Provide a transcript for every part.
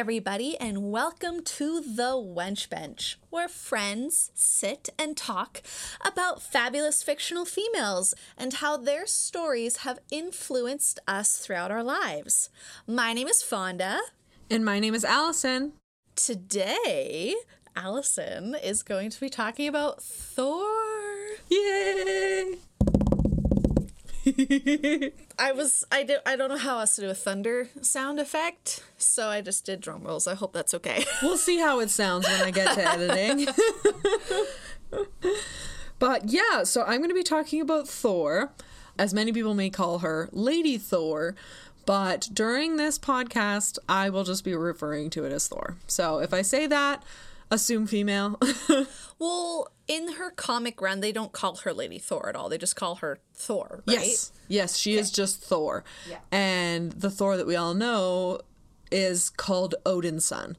everybody, and welcome to the Wench Bench, where friends sit and talk about fabulous fictional females and how their stories have influenced us throughout our lives. My name is Fonda. And my name is Alison. Today, Alison is going to be talking about Thor. Yay! I was I did I don't know how else to do a thunder sound effect, so I just did drum rolls. I hope that's okay. We'll see how it sounds when I get to editing. but yeah, so I'm going to be talking about Thor, as many people may call her Lady Thor. But during this podcast, I will just be referring to it as Thor. So if I say that, assume female. well, in her comic run, they don't call her Lady Thor at all. They just call her Thor, right? Yes. Yes, she okay. is just Thor. Yeah. And the Thor that we all know is called Odin's son.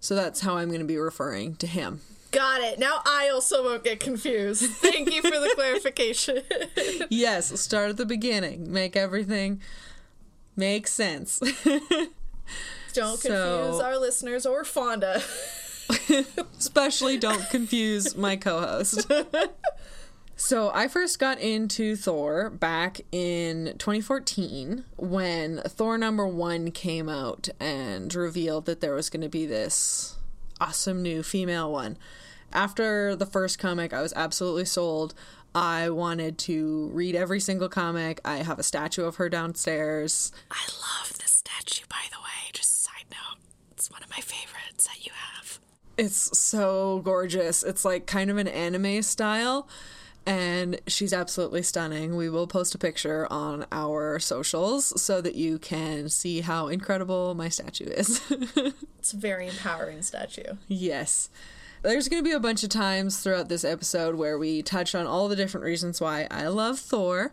So that's how I'm going to be referring to him. Got it. Now I also won't get confused. Thank you for the clarification. yes, start at the beginning. Make everything make sense. Don't so, confuse our listeners or Fonda. Especially don't confuse my co host. so I first got into Thor back in 2014 when Thor number one came out and revealed that there was going to be this awesome new female one. After the first comic, I was absolutely sold. I wanted to read every single comic. I have a statue of her downstairs. I love this statue, by the way. Just side note, it's one of my favorites that you have. It's so gorgeous. It's like kind of an anime style, and she's absolutely stunning. We will post a picture on our socials so that you can see how incredible my statue is. it's a very empowering statue. Yes. There's going to be a bunch of times throughout this episode where we touch on all the different reasons why I love Thor.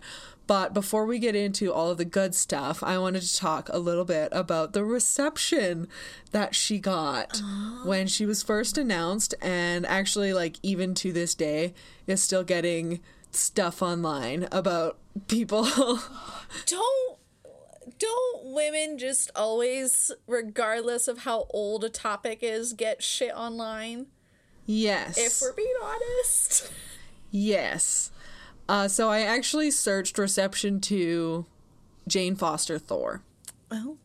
But before we get into all of the good stuff, I wanted to talk a little bit about the reception that she got oh. when she was first announced, and actually, like, even to this day, is still getting stuff online about people. Don't don't women just always, regardless of how old a topic is, get shit online? Yes. If we're being honest. Yes. Uh, so I actually searched reception to Jane Foster Thor. Oh.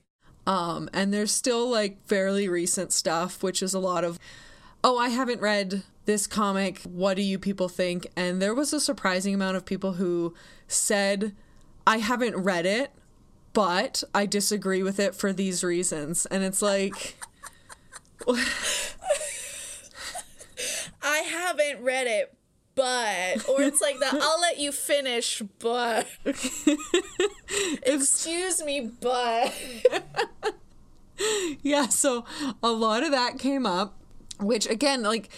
Um, and there's still like fairly recent stuff, which is a lot of, oh, I haven't read this comic. What do you people think? And there was a surprising amount of people who said, I haven't read it, but I disagree with it for these reasons. And it's like. I haven't read it, but or it's like that I'll let you finish, but excuse me, but yeah, so a lot of that came up, which again, like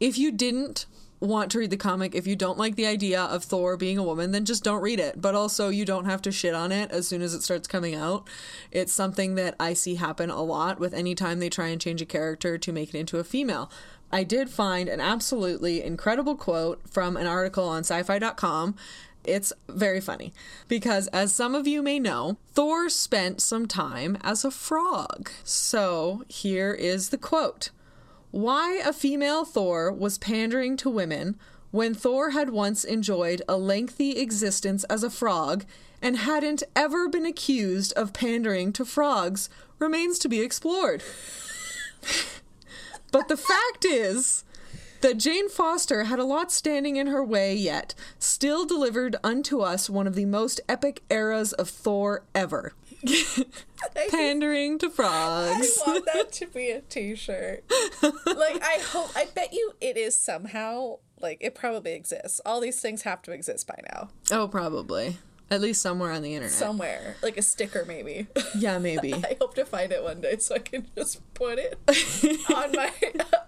if you didn't want to read the comic, if you don't like the idea of Thor being a woman, then just don't read it. But also, you don't have to shit on it as soon as it starts coming out. It's something that I see happen a lot with any time they try and change a character to make it into a female. I did find an absolutely incredible quote from an article on Syfy.com. It's very funny because, as some of you may know, Thor spent some time as a frog. So here is the quote Why a female Thor was pandering to women when Thor had once enjoyed a lengthy existence as a frog and hadn't ever been accused of pandering to frogs remains to be explored. But the fact is that Jane Foster had a lot standing in her way yet, still delivered unto us one of the most epic eras of Thor ever. Pandering to frogs. I want that to be a t-shirt. like I hope I bet you it is somehow like it probably exists. All these things have to exist by now. Oh, probably. At least somewhere on the internet. Somewhere. Like a sticker, maybe. Yeah, maybe. I hope to find it one day so I can just put it on my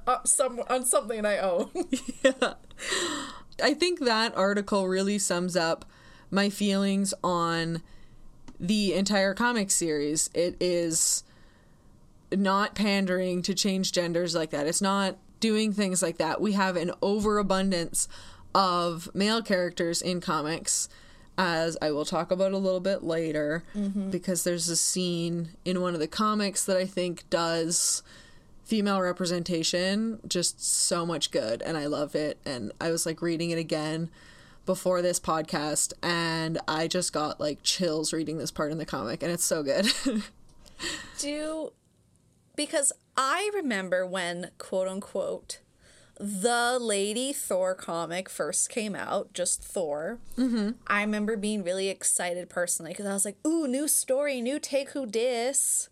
uh, some on something I own. yeah. I think that article really sums up my feelings on the entire comic series. It is not pandering to change genders like that. It's not doing things like that. We have an overabundance of male characters in comics as I will talk about a little bit later, mm-hmm. because there's a scene in one of the comics that I think does female representation just so much good, and I love it. And I was like reading it again before this podcast, and I just got like chills reading this part in the comic, and it's so good. Do because I remember when quote unquote the Lady Thor comic first came out, just Thor. Mm-hmm. I remember being really excited personally because I was like, "Ooh, new story, new take who dis."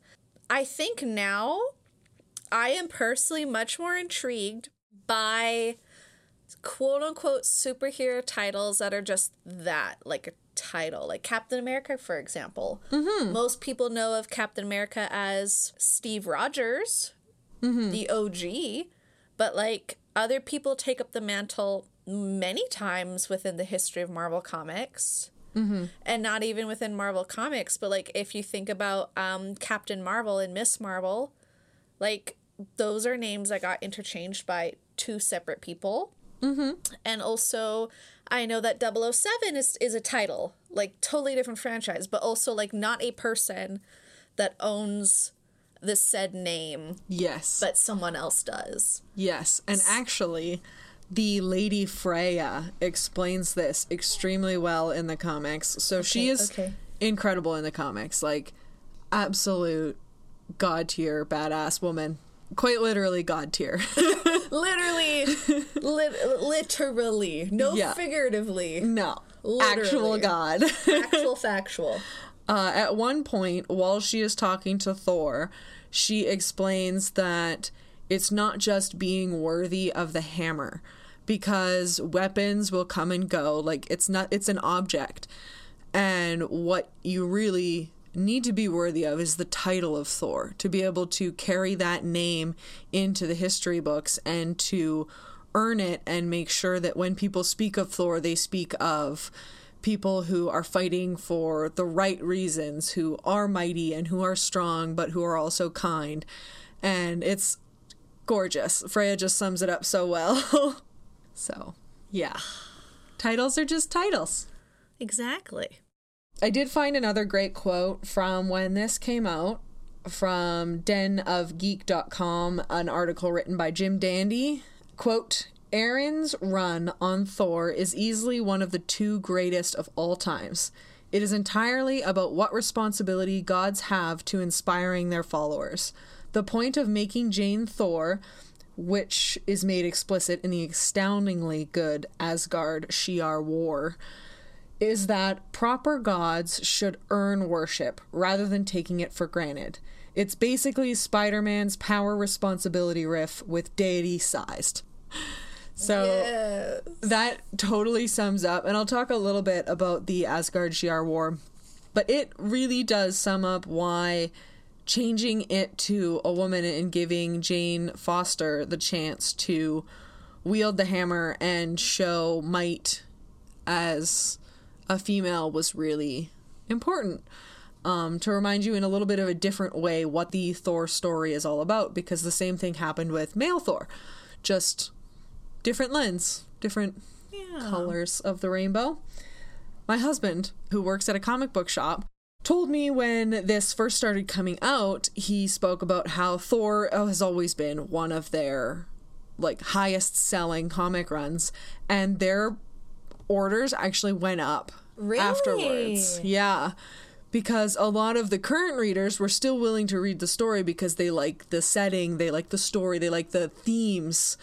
I think now I am personally much more intrigued by quote unquote superhero titles that are just that, like a title, like Captain America, for example. Most people know of Captain America as Steve Rogers, the OG, but like other people take up the mantle many times within the history of Marvel Comics. And not even within Marvel Comics, but like if you think about um, Captain Marvel and Miss Marvel, like those are names that got interchanged by two separate people. Mm-hmm. And also, I know that 007 is, is a title, like totally different franchise, but also like not a person that owns the said name, yes. but someone else does. Yes, and actually, the Lady Freya explains this extremely well in the comics. So she is okay. incredible in the comics, like absolute god tier badass woman. Quite literally god tier. Literally, lit- literally, no Yeah. figuratively, no, actual god. actual factual. Uh, at one point, while she is talking to Thor, she explains that it's not just being worthy of the hammer, because weapons will come and go. Like it's not, it's an object, and what you really need to be worthy of is the title of Thor to be able to carry that name into the history books and to earn it and make sure that when people speak of Thor, they speak of people who are fighting for the right reasons, who are mighty and who are strong, but who are also kind. And it's gorgeous. Freya just sums it up so well. so, yeah. Titles are just titles. Exactly. I did find another great quote from when this came out from denofgeek.com, an article written by Jim Dandy. Quote, Aaron's run on Thor is easily one of the two greatest of all times. It is entirely about what responsibility gods have to inspiring their followers. The point of making Jane Thor, which is made explicit in the astoundingly good Asgard Shi'ar War, is that proper gods should earn worship rather than taking it for granted. It's basically Spider Man's power responsibility riff with deity sized. So Yes. that totally sums up, and I'll talk a little bit about the Asgard Shi'ar War, but it really does sum up why changing it to a woman and giving Jane Foster the chance to wield the hammer and show might as a female was really important. Um, to remind you in a little bit of a different way what the Thor story is all about, because the same thing happened with male Thor, just different lens, different Yeah. colors of the rainbow. My husband, who works at a comic book shop, told me when this first started coming out, he spoke about how Thor has always been one of their like highest selling comic runs and their orders actually went up Really? afterwards. Yeah. Because a lot of the current readers were still willing to read the story because they like the setting, they like the story, they like the themes.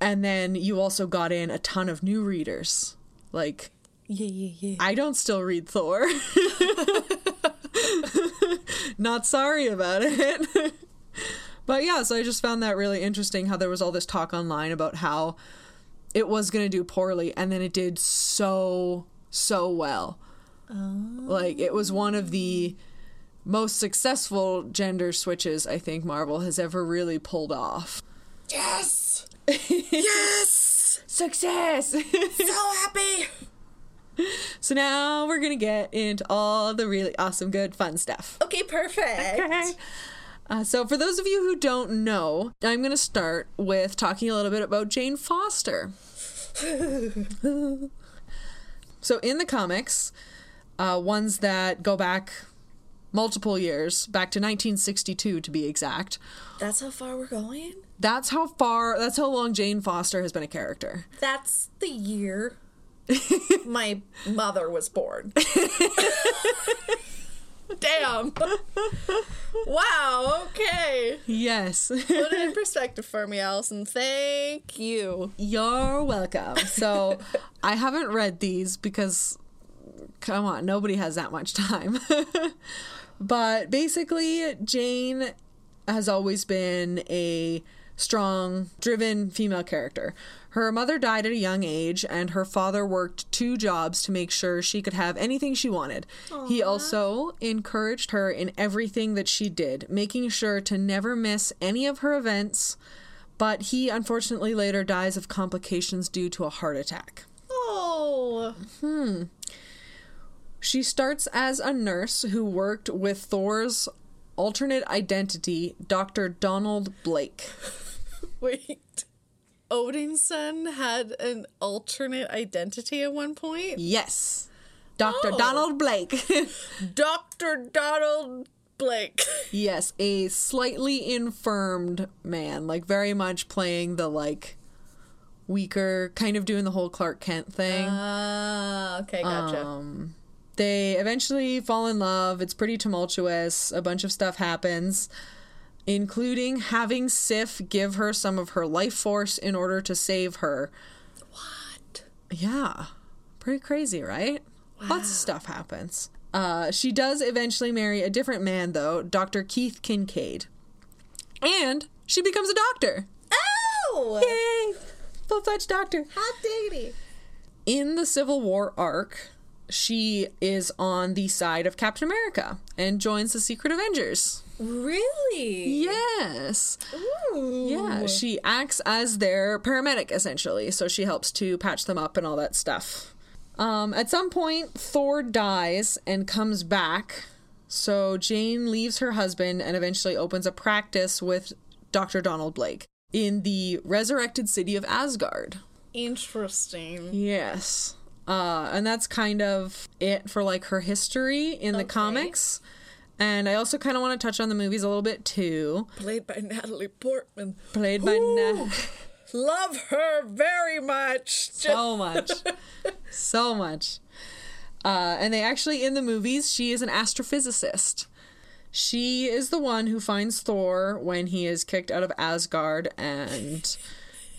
And then you also got in a ton of new readers. Like, Yeah, yeah, yeah. I don't still read Thor. Not sorry about it. but yeah, so I just found that really interesting how there was all this talk online about how it was going to do poorly and then it did so so well. Oh. Like it was one of the most successful gender switches I think Marvel has ever really pulled off. Yes! Yes! Success. So happy! so now we're to get into all the really awesome good fun stuff. Okay, perfect. Uh, so, for those of you who don't know, I'm going to start with talking a little bit about Jane Foster. So in the comics, uh, ones that go back multiple years, back to 1962 to be exact, That's how far we're going? That's how far, that's how long Jane Foster has been a character. That's the year my mother was born. Damn. Wow, okay. Yes. Put it in perspective for me, Alison. Thank you. You're welcome. So I haven't read these because, come on, nobody has that much time. but basically, Jane has always been a strong, driven female character. Her mother died at a young age, and her father worked two jobs to make sure she could have anything she wanted. He also encouraged her in everything that she did, making sure to never miss any of her events. But he unfortunately later dies of complications due to a heart attack. Oh. Hmm. She starts as a nurse who worked with Thor's alternate identity, Dr. Donald Blake. Wait. Odin's son had an alternate identity at one point? Yes. Dr. Oh. Donald Blake. Dr. Donald Blake. yes, a slightly infirmed man, like very much playing the like weaker, kind of doing the whole Clark Kent thing. Ah, okay, gotcha. Um, they eventually fall in love. It's pretty tumultuous. A bunch of stuff happens, including having Sif give her some of her life force in order to save her. what? Yeah. Pretty crazy, right? Lots of stuff happens. Uh, she does eventually marry a different man, though, Dr. Keith Kincaid. And she becomes a doctor. Oh! Yay! Full fledged doctor. Hot diggity. in the Civil War arc, she is on the side of Captain America and joins the Secret Avengers. Really? Yes. Ooh. Yeah, she acts as their paramedic essentially, so she helps to patch them up and all that stuff. Um, at some point, Thor dies and comes back, so Jane leaves her husband and eventually opens a practice with Dr. Donald Blake in the resurrected city of Asgard. Interesting. Yes. Uh, and that's kind of it for like her history in the comics. And I also kind of want to touch on the movies a little bit too. Played by Natalie Portman. Played by Na- Love her very much. so much, so much. Uh, and they actually in the movies, she is an astrophysicist. She is the one who finds Thor when he is kicked out of Asgard and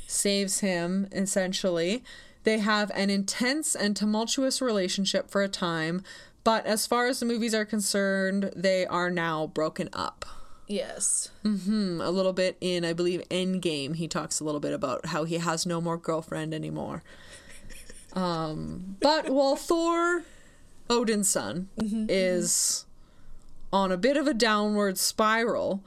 saves him, essentially. They have an intense and tumultuous relationship for a time, but as far as the movies are concerned, they are now broken up. Yes. Hmm, a little bit in, I believe, Endgame, he talks a little bit about how he has no more girlfriend anymore. Um, but while Thor, Odin's son, is on a bit of a downward spiral,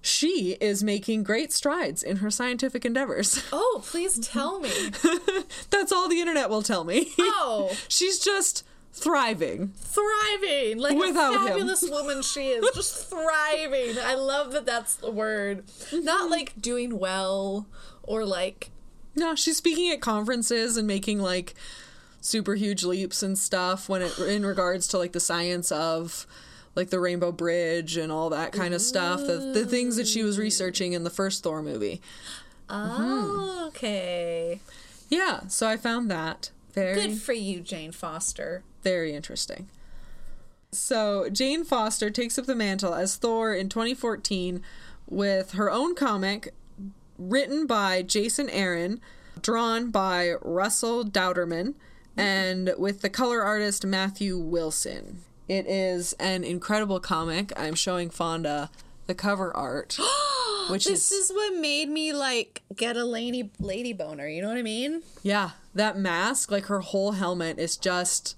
she is making great strides in her scientific endeavors. Oh, please tell me. That's all the internet will tell me. Oh, She's just thriving. thriving. Like Without a him. fabulous woman she is. Just thriving. I love that that's the word. Mm-hmm. Not like doing well or like No, she's speaking at conferences and making like super huge leaps and stuff when it in regards to like the science of like the Rainbow Bridge and all that kind of stuff. The the things that she was researching in the first Thor movie. Oh, okay. Yeah, so I found that very Good for you, Jane Foster. very interesting. So Jane Foster takes up the mantle as Thor in 2014 with her own comic written by Jason Aaron, drawn by Russell Dauterman, and with the color artist Matthew Wilson. It is an incredible comic. I'm showing Fonda the cover art, which This is is what made me like get a lady lady boner. You know what I mean? yeah, that mask, like her whole helmet is just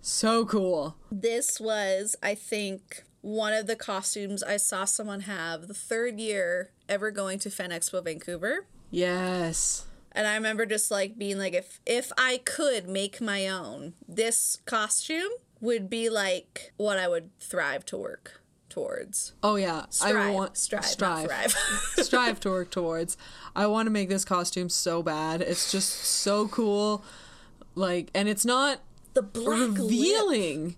so cool. This was, I think, one of the costumes I saw someone have the third year ever going to Fan Expo Vancouver. Yes. And I remember just like being like, if if I could make my own, this costume would be like what I would thrive to work towards. Oh yeah, Strive, I want strive, strive, strive to work towards. I want to make this costume so bad. It's just so cool. Like, and it's not The black lip. revealing.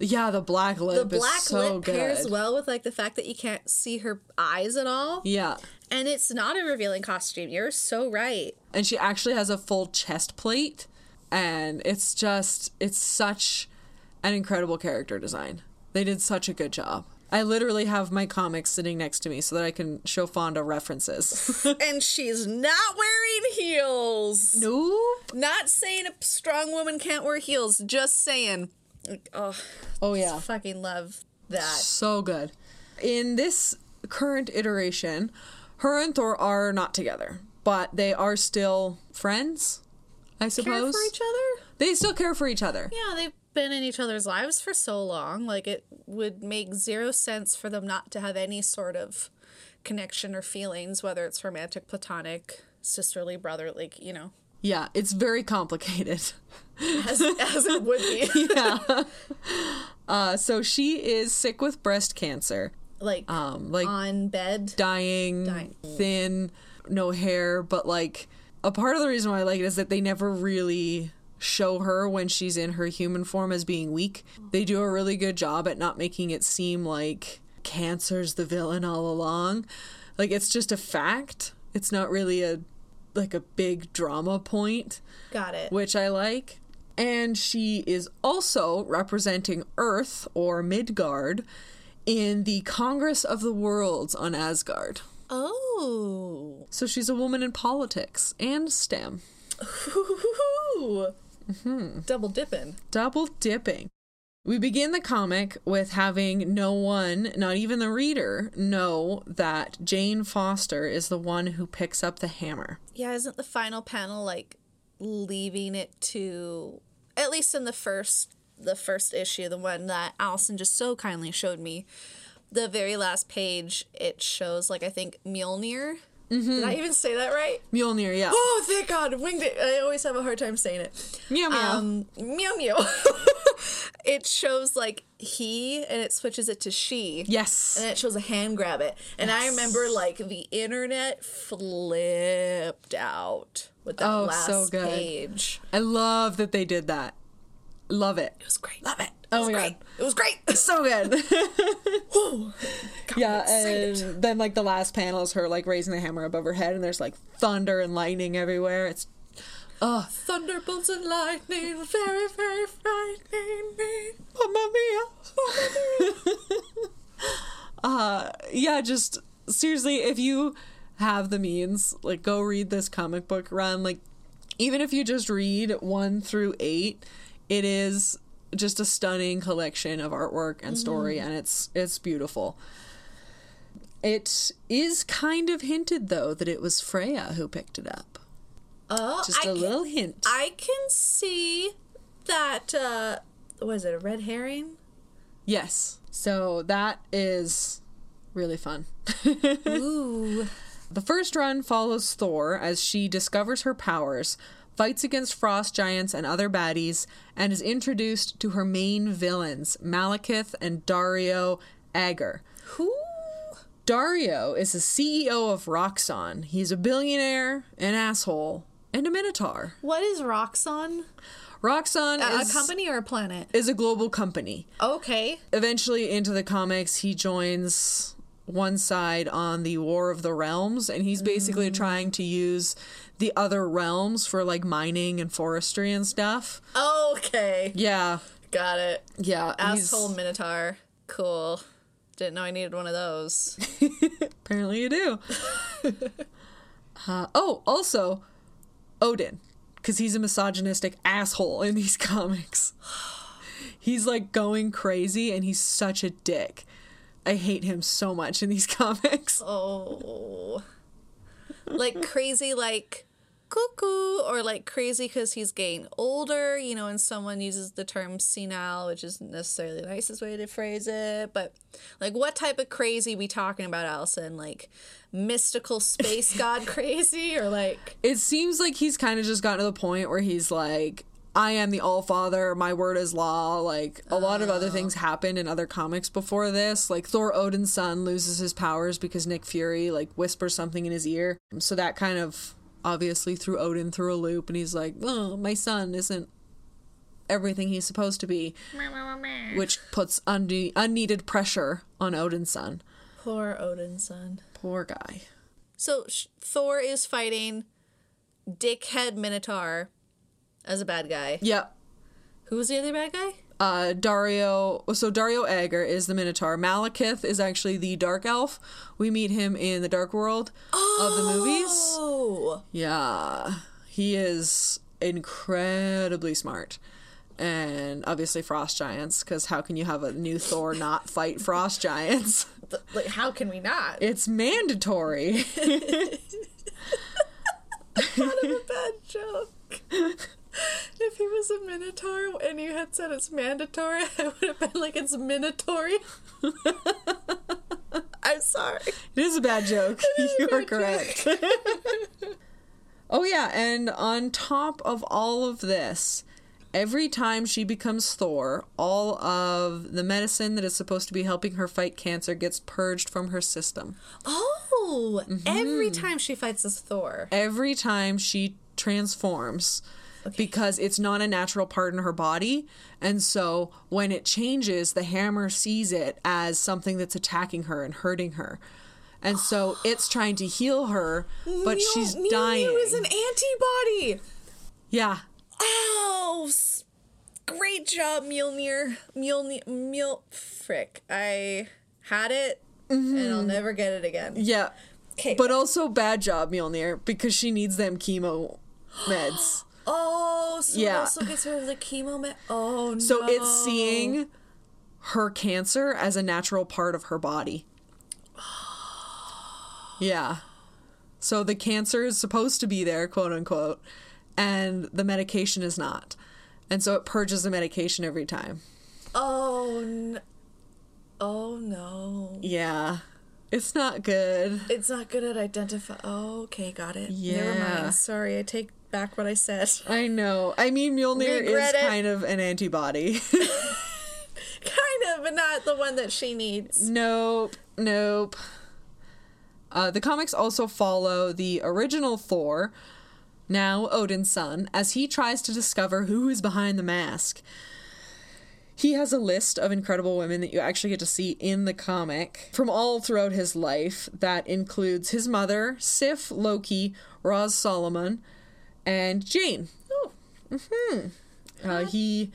Yeah, the black lip The black is so lip good. pairs well with like the fact that you can't see her eyes at all. Yeah. And it's not a revealing costume. You're so right. and she actually has a full chest plate and it's just it's such an incredible character design they did such a good job i literally have my comics sitting next to me so that i can show fonda references and she's not wearing heels. no Not saying a strong woman can't wear heels, just saying. Oh, oh yeah fucking love that. so good in this current iteration her and thor are not together but they are still friends i suppose Care for each other? they still care for each other Yeah, they've been in each other's lives for so long. Like, it would make zero sense for them not to have any sort of connection or feelings, whether it's romantic, platonic, sisterly, brother, like, you know, yeah it's very complicated as, as it would be. Yeah. Uh, so she is sick with breast cancer, like, um, like on bed. dying, Dying. thin, no hair. But like a part of the reason why I like it is that they never really show her when she's in her human form as being weak. They do a really good job at not making it seem like cancer's the villain all along. Like it's just a fact. It's not really a like a big drama point Got it. which I like. And she is also representing Earth or Midgard in the Congress of the Worlds on Asgard. Oh. So she's a woman in politics and STEM. Ooh. Mm-hmm. Double dipping. Double dipping. We begin the comic with having no one, not even the reader, know that Jane Foster is the one who picks up the hammer. Yeah, isn't the final panel like leaving it to at least in the first the first issue, the one that Alison just so kindly showed me, the very last page it shows like I think Mjolnir. Did I even say that right? Mjolnir, yeah. Oh, thank God! Winged it. I always have a hard time saying it. Meow meow. Um, meow meow. it shows like he, and it switches it to she. yes. And it shows a hand grab it. And I remember like the internet flipped out with that Oh, last so good. page. I love that they did that. Love it. It was great. Love it. It Oh was my great. God. It was great. so good. Whew. yeah, and then like the last panel is her like raising the hammer above her head, and there's like thunder and lightning everywhere. It's oh, Thunderbolts and lightning, very, very frightening me. Mamma mia. uh, yeah, just seriously, if you have the means, like go read this comic book run. Like, even if you just read one through eight, it is just a stunning collection of artwork and story, and it's it's beautiful. It is kind of hinted though that it was Freya who picked it up. Oh, Just I a can- little hint. I can see that. uh Was it a red herring? yes. So that is really fun. Ooh. The first run follows Thor as she discovers her powers, fights against frost giants and other baddies, and is introduced to her main villains, Malekith and Dario Agger. Who? Dario is the CEO of Roxxon. He's a billionaire, an asshole, and a minotaur. What is Roxxon? Roxxon A, a company or a planet? is a global company. Okay. eventually into the comics he joins one side on the war of the realms and he's basically mm. trying to use the other realms for like mining and forestry and stuff Okay. yeah Got it. yeah he's- Asshole Minotaur. Cool. Didn't know I needed one of those. apparently you do uh, oh also odin because he's a misogynistic asshole in these comics he's like going crazy and he's such a dick i hate him so much in these comics Oh. like crazy, like cuckoo, or like crazy because he's getting older, you know, and someone uses the term senile, which isn't necessarily the nicest way to phrase it, but like what type of crazy we talking about, Alison? Like mystical space god crazy, or like. it seems like he's kind of just gotten to the point where he's like i am the all father my word is law like a lot of other things oh. happened in other comics before this like thor odin's son loses his powers because nick fury like whispers something in his ear so that kind of obviously threw odin through a loop and he's like oh my son isn't everything he's supposed to be, which puts unne- unneeded pressure on Odin's son. Poor Odin's son. Poor guy. So sh- Thor is fighting Dickhead Minotaur as a bad guy. Yep. Who's the other bad guy? Uh, Dario. So Dario Agger is the Minotaur. Malekith is actually the Dark Elf. We meet him in the Dark World of the movies. Oh, Yeah, he is incredibly smart, and obviously frost giants. Because how can you have a new Thor not fight frost giants? Like how can we not? It's mandatory. Not a bad joke. if he was a minotaur and you had said it's mandatory, I would have been like it's minatory. I'm sorry. It is a bad joke. You are correct. oh, yeah. And on top of all of this, every time she becomes Thor, all of the medicine that is supposed to be helping her fight cancer gets purged from her system. Oh, every mm-hmm. time she fights as Thor. Every time she transforms. Because it's not a natural part in her body. And so when it changes, the hammer sees it as something that's attacking her and hurting her. And so it's trying to heal her, but Mjol- she's Mjolnir dying. is an antibody. Yeah. Oh, great job, Mjolnir. Mjolnir, Mjol, frick. I had it, and I'll mm-hmm. never get it again. Yeah. Okay, But also bad job, Mjolnir, because she needs them chemo meds. oh, so Yeah. also gets rid of the chemo. Me- oh no. So it's seeing her cancer as a natural part of her body. Yeah. So the cancer is supposed to be there, quote unquote, and the medication is not. And so it purges the medication every time. Oh no. Oh no. Yeah. It's not good. It's not good at identify. Oh, okay, got it. Never Yeah. mind. Sorry, I take back what I said. I know. I mean, Mjolnir Regret is it. kind of an antibody. kind of, but not the one that she needs. Nope, nope. Uh, the comics also follow the original Thor, now Odin's son, as he tries to discover who is behind the mask. He has a list of incredible women that you actually get to see in the comic from all throughout his life. That includes his mother, Sif, Loki, Roz Solomon, and Jane. Oh, Uh, he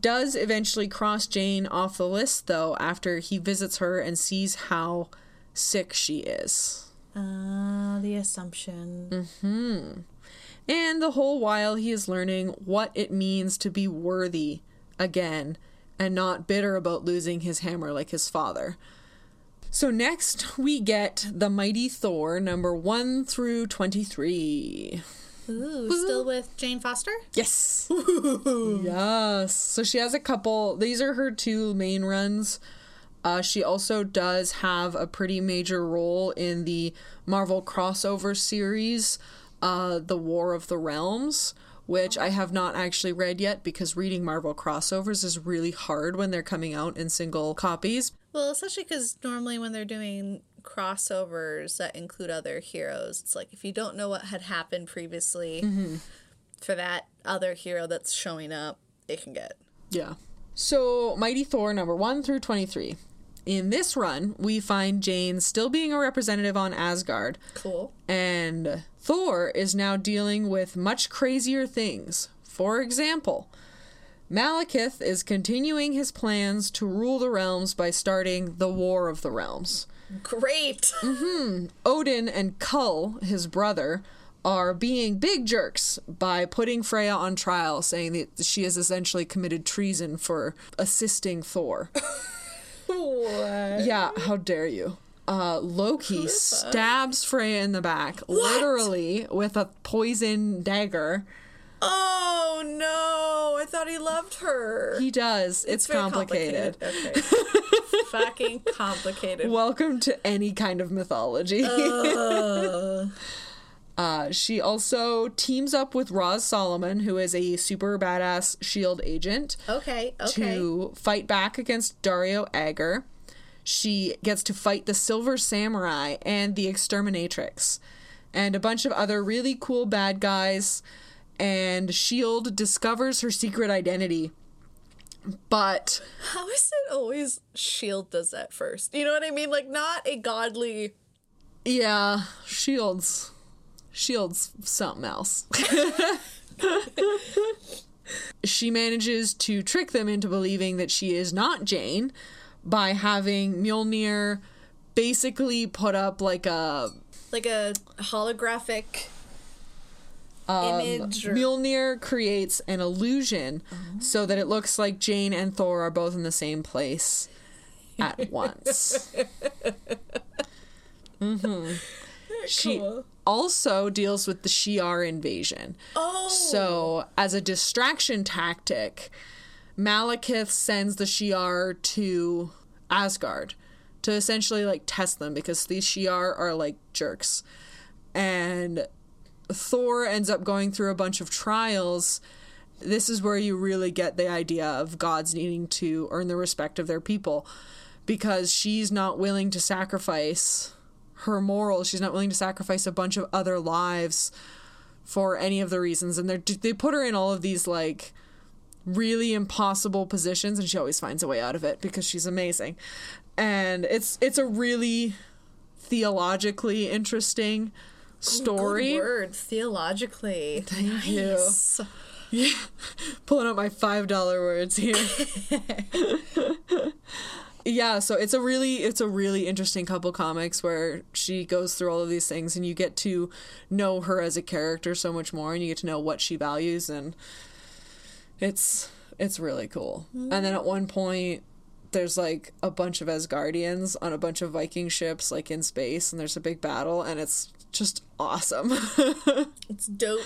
does eventually cross Jane off the list, though, after he visits her and sees how sick she is. uh, the assumption. Mm-hmm. And the whole while, he is learning what it means to be worthy again and not bitter about losing his hammer like his father. So, next we get The Mighty Thor, number 1 through 23. Ooh, still with Jane Foster? Yes. yes. So she has a couple. These are her two main runs. Uh, she also does have a pretty major role in the Marvel crossover series, uh, The War of the Realms, which I have not actually read yet because reading Marvel crossovers is really hard when they're coming out in single copies. Well, especially because normally when they're doing crossovers that include other heroes, it's like if you don't know what had happened previously mm-hmm. for that other hero that's showing up, it can get. Yeah. So, Mighty Thor number 1 through 23. In this run, we find Jane still being a representative on Asgard, Cool. and Thor is now dealing with much crazier things. For example, Malekith is continuing his plans to rule the realms by starting the War of the Realms. Great. Odin and Cul, his brother, are being big jerks by putting Freya on trial, saying that she has essentially committed treason for assisting Thor. what? Yeah, how dare you? Uh, Loki stabs Freya in the back, literally with a poison dagger. Oh no! I thought he loved her. He does. It's, very complicated. Okay. Fucking complicated. Welcome to any kind of mythology. Uh, she also teams up with Roz Solomon, who is a super badass shield agent, Okay. Okay. to fight back against Dario Agger. She gets to fight the Silver Samurai and the Exterminatrix, and a bunch of other really cool bad guys. And Shield discovers her secret identity But How is it always Shield does that first? You know what I mean? Like not a godly yeah, Shields. Shields something else. she manages to trick them into believing that she is not Jane by having Mjolnir basically put up like a like a holographic um, image or- Mjolnir creates an illusion so that it looks like Jane and Thor are both in the same place at once. hmm She Cool. also deals with the Shi'ar invasion. Oh So, as a distraction tactic, Malekith sends the Shi'ar to Asgard to essentially like test them because these Shi'ar are like jerks. And Thor ends up going through a bunch of trials. This is where you really get the idea of gods needing to earn the respect of their people because she's not willing to sacrifice her morals. She's not willing to sacrifice a bunch of other lives for any of the reasons and they they put her in all of these like really impossible positions and she always finds a way out of it because she's amazing. And it's it's a really theologically interesting story. Good word theologically. Thank you. Yeah. Pulling out my $5 words here. yeah, so it's a really it's a really interesting couple comics where she goes through all of these things and you get to know her as a character so much more and you get to know what she values and it's it's really cool. And then at one point there's like a bunch of Asgardians on a bunch of Viking ships like in space and there's a big battle and it's just awesome. It's dope.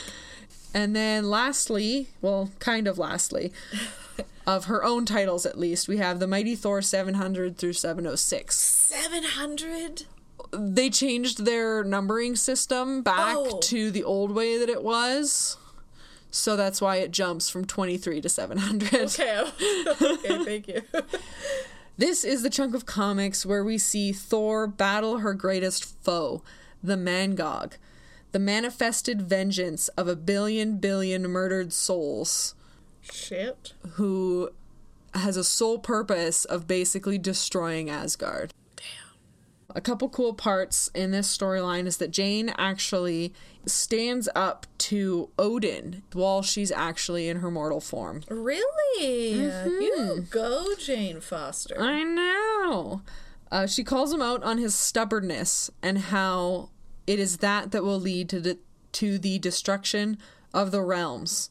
And then lastly, well, kind of lastly, of her own titles at least, we have the Mighty Thor 700 through 706. Seven hundred. They changed their numbering system back Oh. to the old way that it was. So that's why it jumps from 23 to 700. Okay. okay. Thank you. This is the chunk of comics where we see Thor battle her greatest foe, the Mangog, the manifested vengeance of a billion billion murdered souls. Shit. who has a sole purpose of basically destroying Asgard. A couple cool parts in this storyline is that Jane actually stands up to Odin while she's actually in her mortal form. Really? Mm-hmm. You go, Jane Foster. I know. Uh, she calls him out on his stubbornness and how it is that that will lead to the to the destruction of the realms.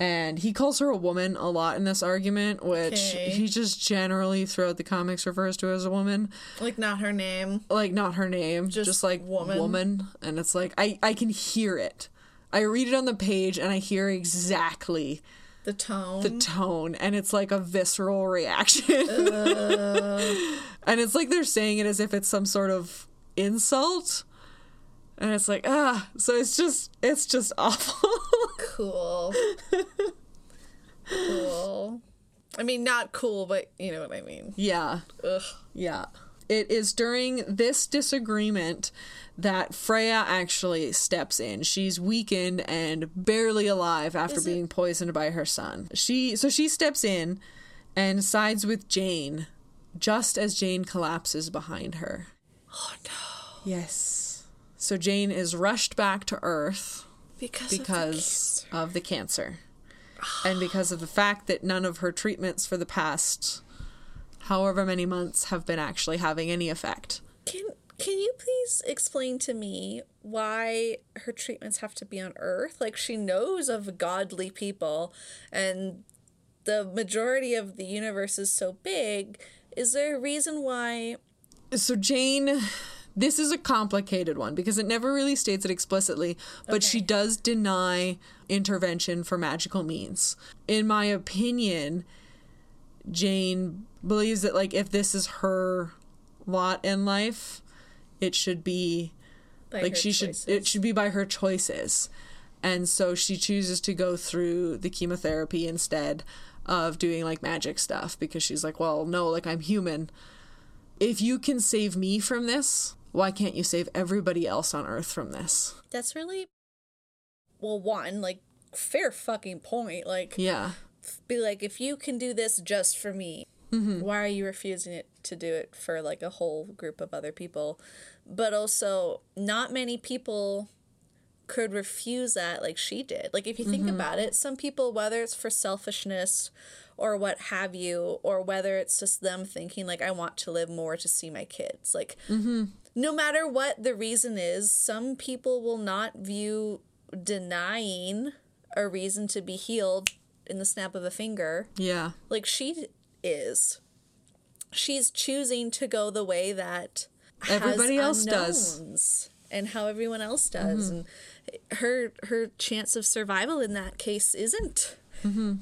And he calls her a woman a lot in this argument, which Okay. he just generally throughout the comics refers to as a woman, Like not her name. like not her name, just, Just like woman. woman. And it's like I I can hear it. I read it on the page and I hear exactly The tone. the tone and it's like a visceral reaction uh. and it's like they're saying it as if it's some sort of insult and it's like ah so it's just it's just awful cool. cool. I mean, not cool, but you know what I mean. yeah Ugh. yeah it is during this disagreement that Freya actually steps in. She's weakened and barely alive after Is it- being poisoned by her son. She so she steps in and sides with Jane just as Jane collapses behind her. Oh no. Yes. So Jane is rushed back to Earth Because. of the cancer. of the cancer. And because of the fact that none of her treatments for the past however many months have been actually having any effect. Can Can you please explain to me why her treatments have to be on Earth? Like she knows of godly people, and the majority of the universe is so big. Is there a reason why? So Jane this is a complicated one because it never really states it explicitly, but she does deny intervention for magical means. In my opinion, Jane believes that like if this is her lot in life, it should be by like she should it should be by her choices. And so she chooses to go through the chemotherapy instead of doing like magic stuff because she's like, well, no, like I'm human. If you can save me from this, why can't you save everybody else on earth from this? That's really well. One like fair fucking point. Like Yeah. be like, if you can do this just for me, mm-hmm. why are you refusing it to do it for like a whole group of other people? But also, not many people could refuse that like she did. Like, if you think mm-hmm. about it, some people, whether it's for selfishness or what have you, or whether it's just them thinking, like, I want to live more to see my kids, like, mm-hmm. No matter what the reason is, some people will not view denying a reason to be healed in the snap of a finger Yeah. like she is. She's choosing to go the way that Everybody else does. and how everyone else does mm-hmm. and her her chance of survival in that case isn't mm-hmm.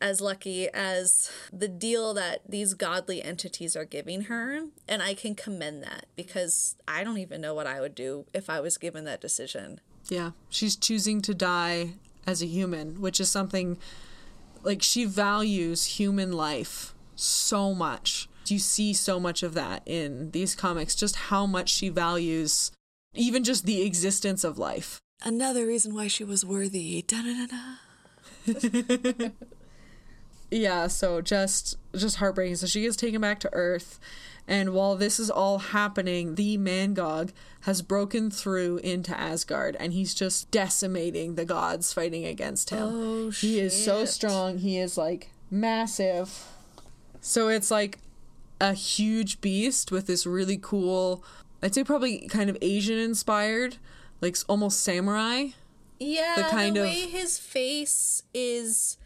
As lucky as the deal that these godly entities are giving her and I can commend that because I don't even know what I would do if I was given that decision. Yeah. She's choosing to die as a human, which is something like she values human life so much. You see so much of that in these comics, just how much she values even just the existence of life. Another reason why she was worthy. Da-da-da-da. yeah so just just heartbreaking. So she gets taken back to earth and while this is all happening the mangog has broken through into asgard and he's just decimating the gods fighting against him. Oh, shit. he is so strong. He is like massive. So it's like a huge beast with this really cool i'd say probably kind of asian inspired like almost samurai. Yeah, the the, kind of- his face is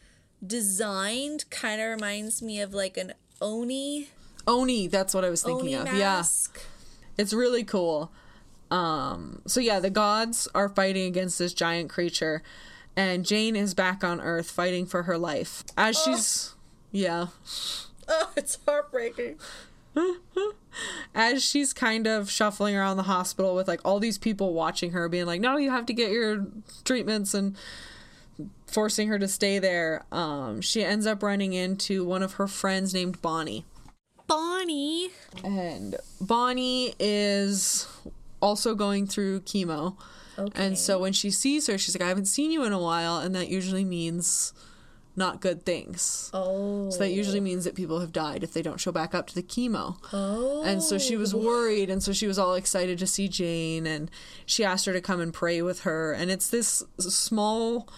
designed kind of reminds me of like an oni oni that's what i was thinking oni of yeah. It's really cool. Um, so yeah, the gods are fighting against this giant creature, and Jane is back on Earth fighting for her life. As she's yeah, Oh, it's heartbreaking. as she's kind of shuffling around the hospital with like all these people watching her, being like, "No, you have to get your treatments," and forcing her to stay there. Um, she ends up running into one of her friends named Bonnie. Bonnie. and Bonnie is also going through chemo. Okay. And so when she sees her, she's like, I haven't seen you in a while. And that usually means not good things. Oh. So that usually means that people have died if they don't show back up to the chemo. Oh. And so she was worried. And so she was all excited to see Jane. And she asked her to come and pray with her. And it's this small,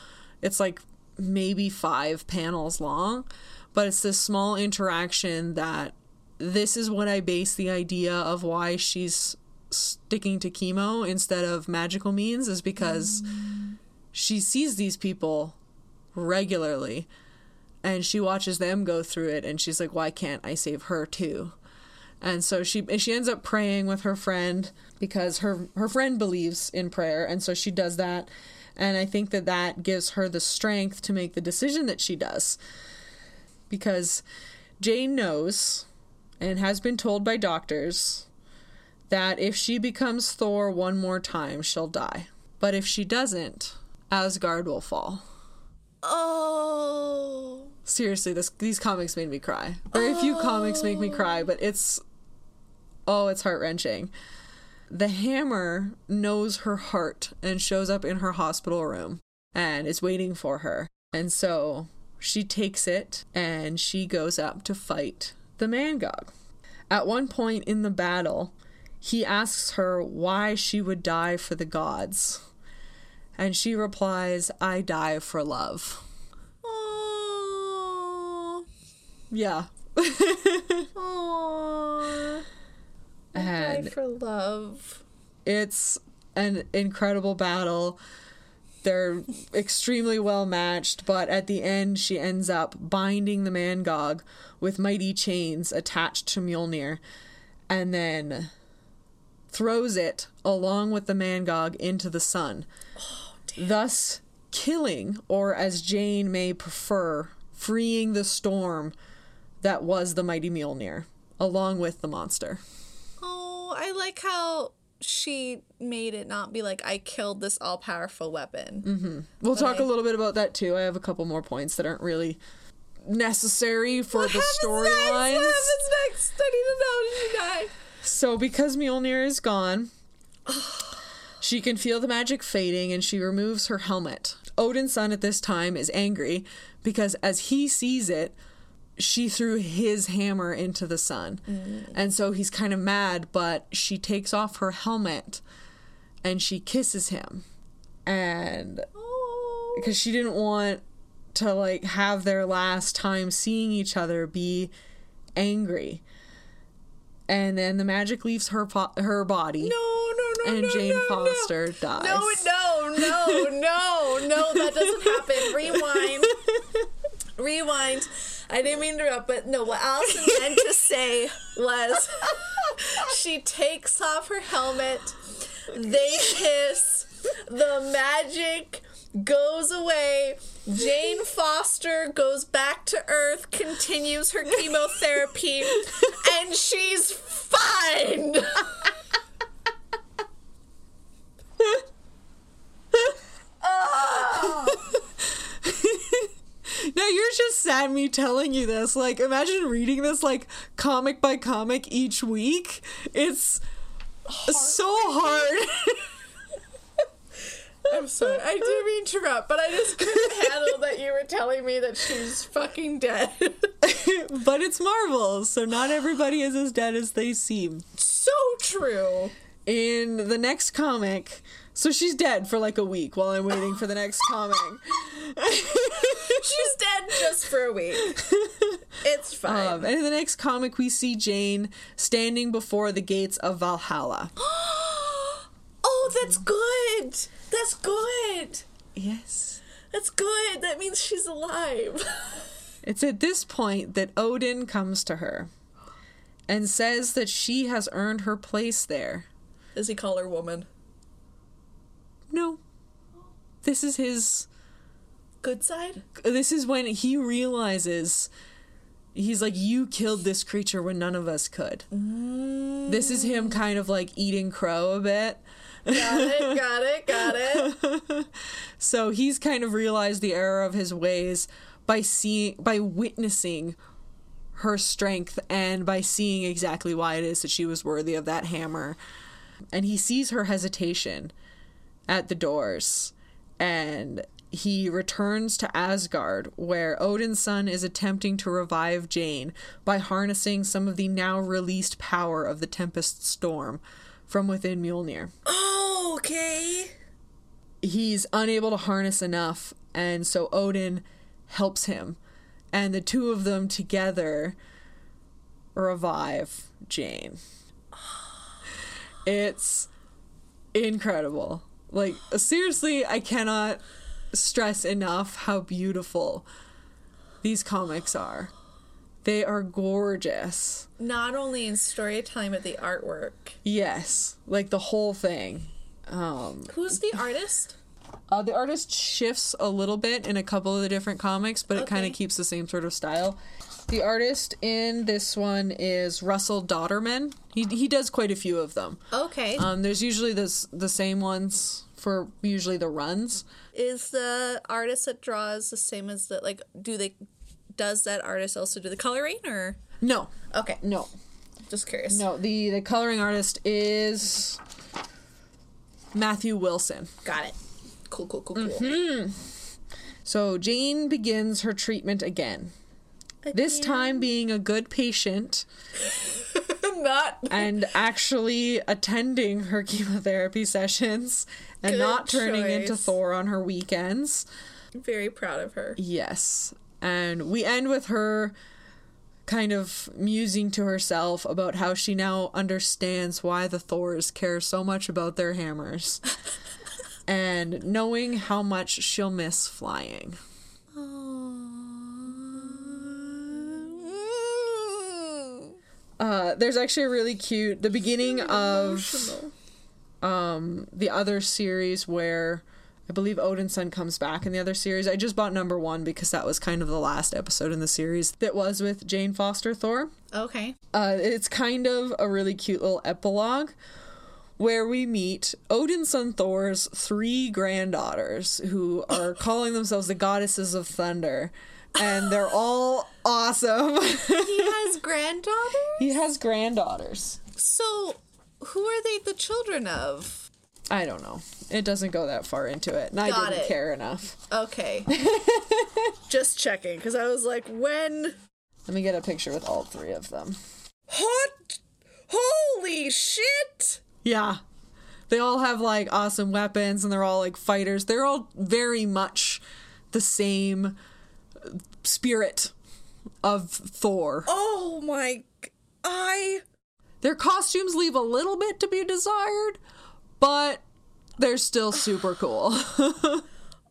it's like maybe five panels long, but it's this small interaction that this is what I base the idea of why she's sticking to chemo instead of magical means is because she sees these people regularly and she watches them go through it and she's like why can't I save her too? And so she she ends up praying with her friend because her her friend believes in prayer. And so she does that and I think that that gives her the strength to make the decision that she does because Jane knows and has been told by doctors that if she becomes Thor one more time, she'll die. But if she doesn't, Asgard will fall. Oh. Seriously, this these comics made me cry. Very few comics make me cry, but it's oh, it's heart wrenching. The hammer knows her heart and shows up in her hospital room and is waiting for her. And so she takes it and she goes up to fight the Mangog. At one point in the battle, he asks her why she would die for the gods. And she replies, I die for love. Oh. Yeah. Oh. And for love. it's an incredible battle. They're extremely well matched, but at the end, she ends up binding the Mangog with mighty chains attached to Mjolnir and then throws it along with the Mangog into the sun, oh, thus killing, or as Jane may prefer, freeing the storm that was the mighty Mjolnir, along with the monster. I like how she made it not be like I killed this all powerful weapon. Mm-hmm. We'll talk I- a little bit about that too. I have a couple more points that aren't really necessary for the storylines. What happens next? I need to know. Did she die? So, because Mjolnir is gone, she can feel the magic fading and she removes her helmet. Odinson at this time is angry because as he sees it, she threw his hammer into the sun. Mm. And so he's kind of mad, but she takes off her helmet and she kisses him. And Oh. because she didn't want to like have their last time seeing each other be angry. And then the magic leaves her po- her body. No, no, no, And no, Jane no, no. Foster dies. No, no, no, no, no, that doesn't happen. Rewind. Rewind. I didn't mean to interrupt, but no, what Alison meant to say was she takes off her helmet, they kiss, the magic goes away. Jane Foster goes back to Earth, continues her chemotherapy, and she's fine. Now you're just sad me telling you this. Like imagine reading this like comic by comic each week. It's so hard. I'm sorry. I didn't mean to interrupt, but I just couldn't handle that you were telling me that she's fucking dead. but it's Marvel, so not everybody is as dead as they seem. so true. In the next comic, so she's dead for like a week while I'm waiting for the next comic. She's dead just for a week. It's fine. Um, and in the next comic, we see Jane standing before the gates of Valhalla. oh, that's good. That's good. Yes. That's good. That means she's alive. It's at this point that Odin comes to her and says that she has earned her place there. Does he call her woman? No. This is his. Good side? This is when he realizes. He's like, You killed this creature when none of us could. This is him mm. kind of like eating crow a bit. Got it, got it, got it. So he's kind of realized the error of his ways by seeing by witnessing her strength and by seeing exactly why it is that she was worthy of that hammer. And he sees her hesitation at the doors and he returns to Asgard where Odinson is attempting to revive Jane by harnessing some of the now released power of the Tempest Storm from within Mjolnir. Oh, okay. he's unable to harness enough and so odin helps him. And the two of them together revive jane. It's incredible. Like seriously i cannot stress enough how beautiful these comics are they are gorgeous Not only in storytelling, but the artwork. yes like the whole thing um Who's the artist? Uh, the artist shifts a little bit in a couple of the different comics, but it kind of keeps the same sort of style. The artist in this one is Russell Dauterman. He he does quite a few of them. Okay. Um, there's usually this the same ones for usually the runs. is the artist that draws the same as the like do they does that artist also do the coloring or No, okay no, just curious no. The the coloring artist is Matthew Wilson. got it cool cool cool cool Mm-hmm. So Jane begins her treatment again. This time being a good patient not and actually attending her chemotherapy sessions and Good not turning into. Thor on her weekends. very proud of her Yes. And we end with her kind of musing to herself about how she now understands why the Thors care so much about their hammers. and knowing how much she'll miss flying. Uh, there's actually a really cute the beginning of um the other series where I believe Odinson comes back in the other series. I just bought number one because that was kind of the last episode in the series that was with Jane Foster Thor. okay Uh, it's kind of a really cute little epilogue where we meet Odinson Thor's three granddaughters who are calling themselves the goddesses of thunder. And they're all awesome. he has granddaughters he has granddaughters. so who are they the children of I don't know. It doesn't go that far into it, and I didn't it. care enough. Okay. Just checking, because I was like, when. Let me get a picture with all three of them. Hot. Holy shit! Yeah. They all have like awesome weapons and they're all like fighters. They're all very much the same spirit of Thor. Oh my. I. Their costumes leave a little bit to be desired, but they're still super cool.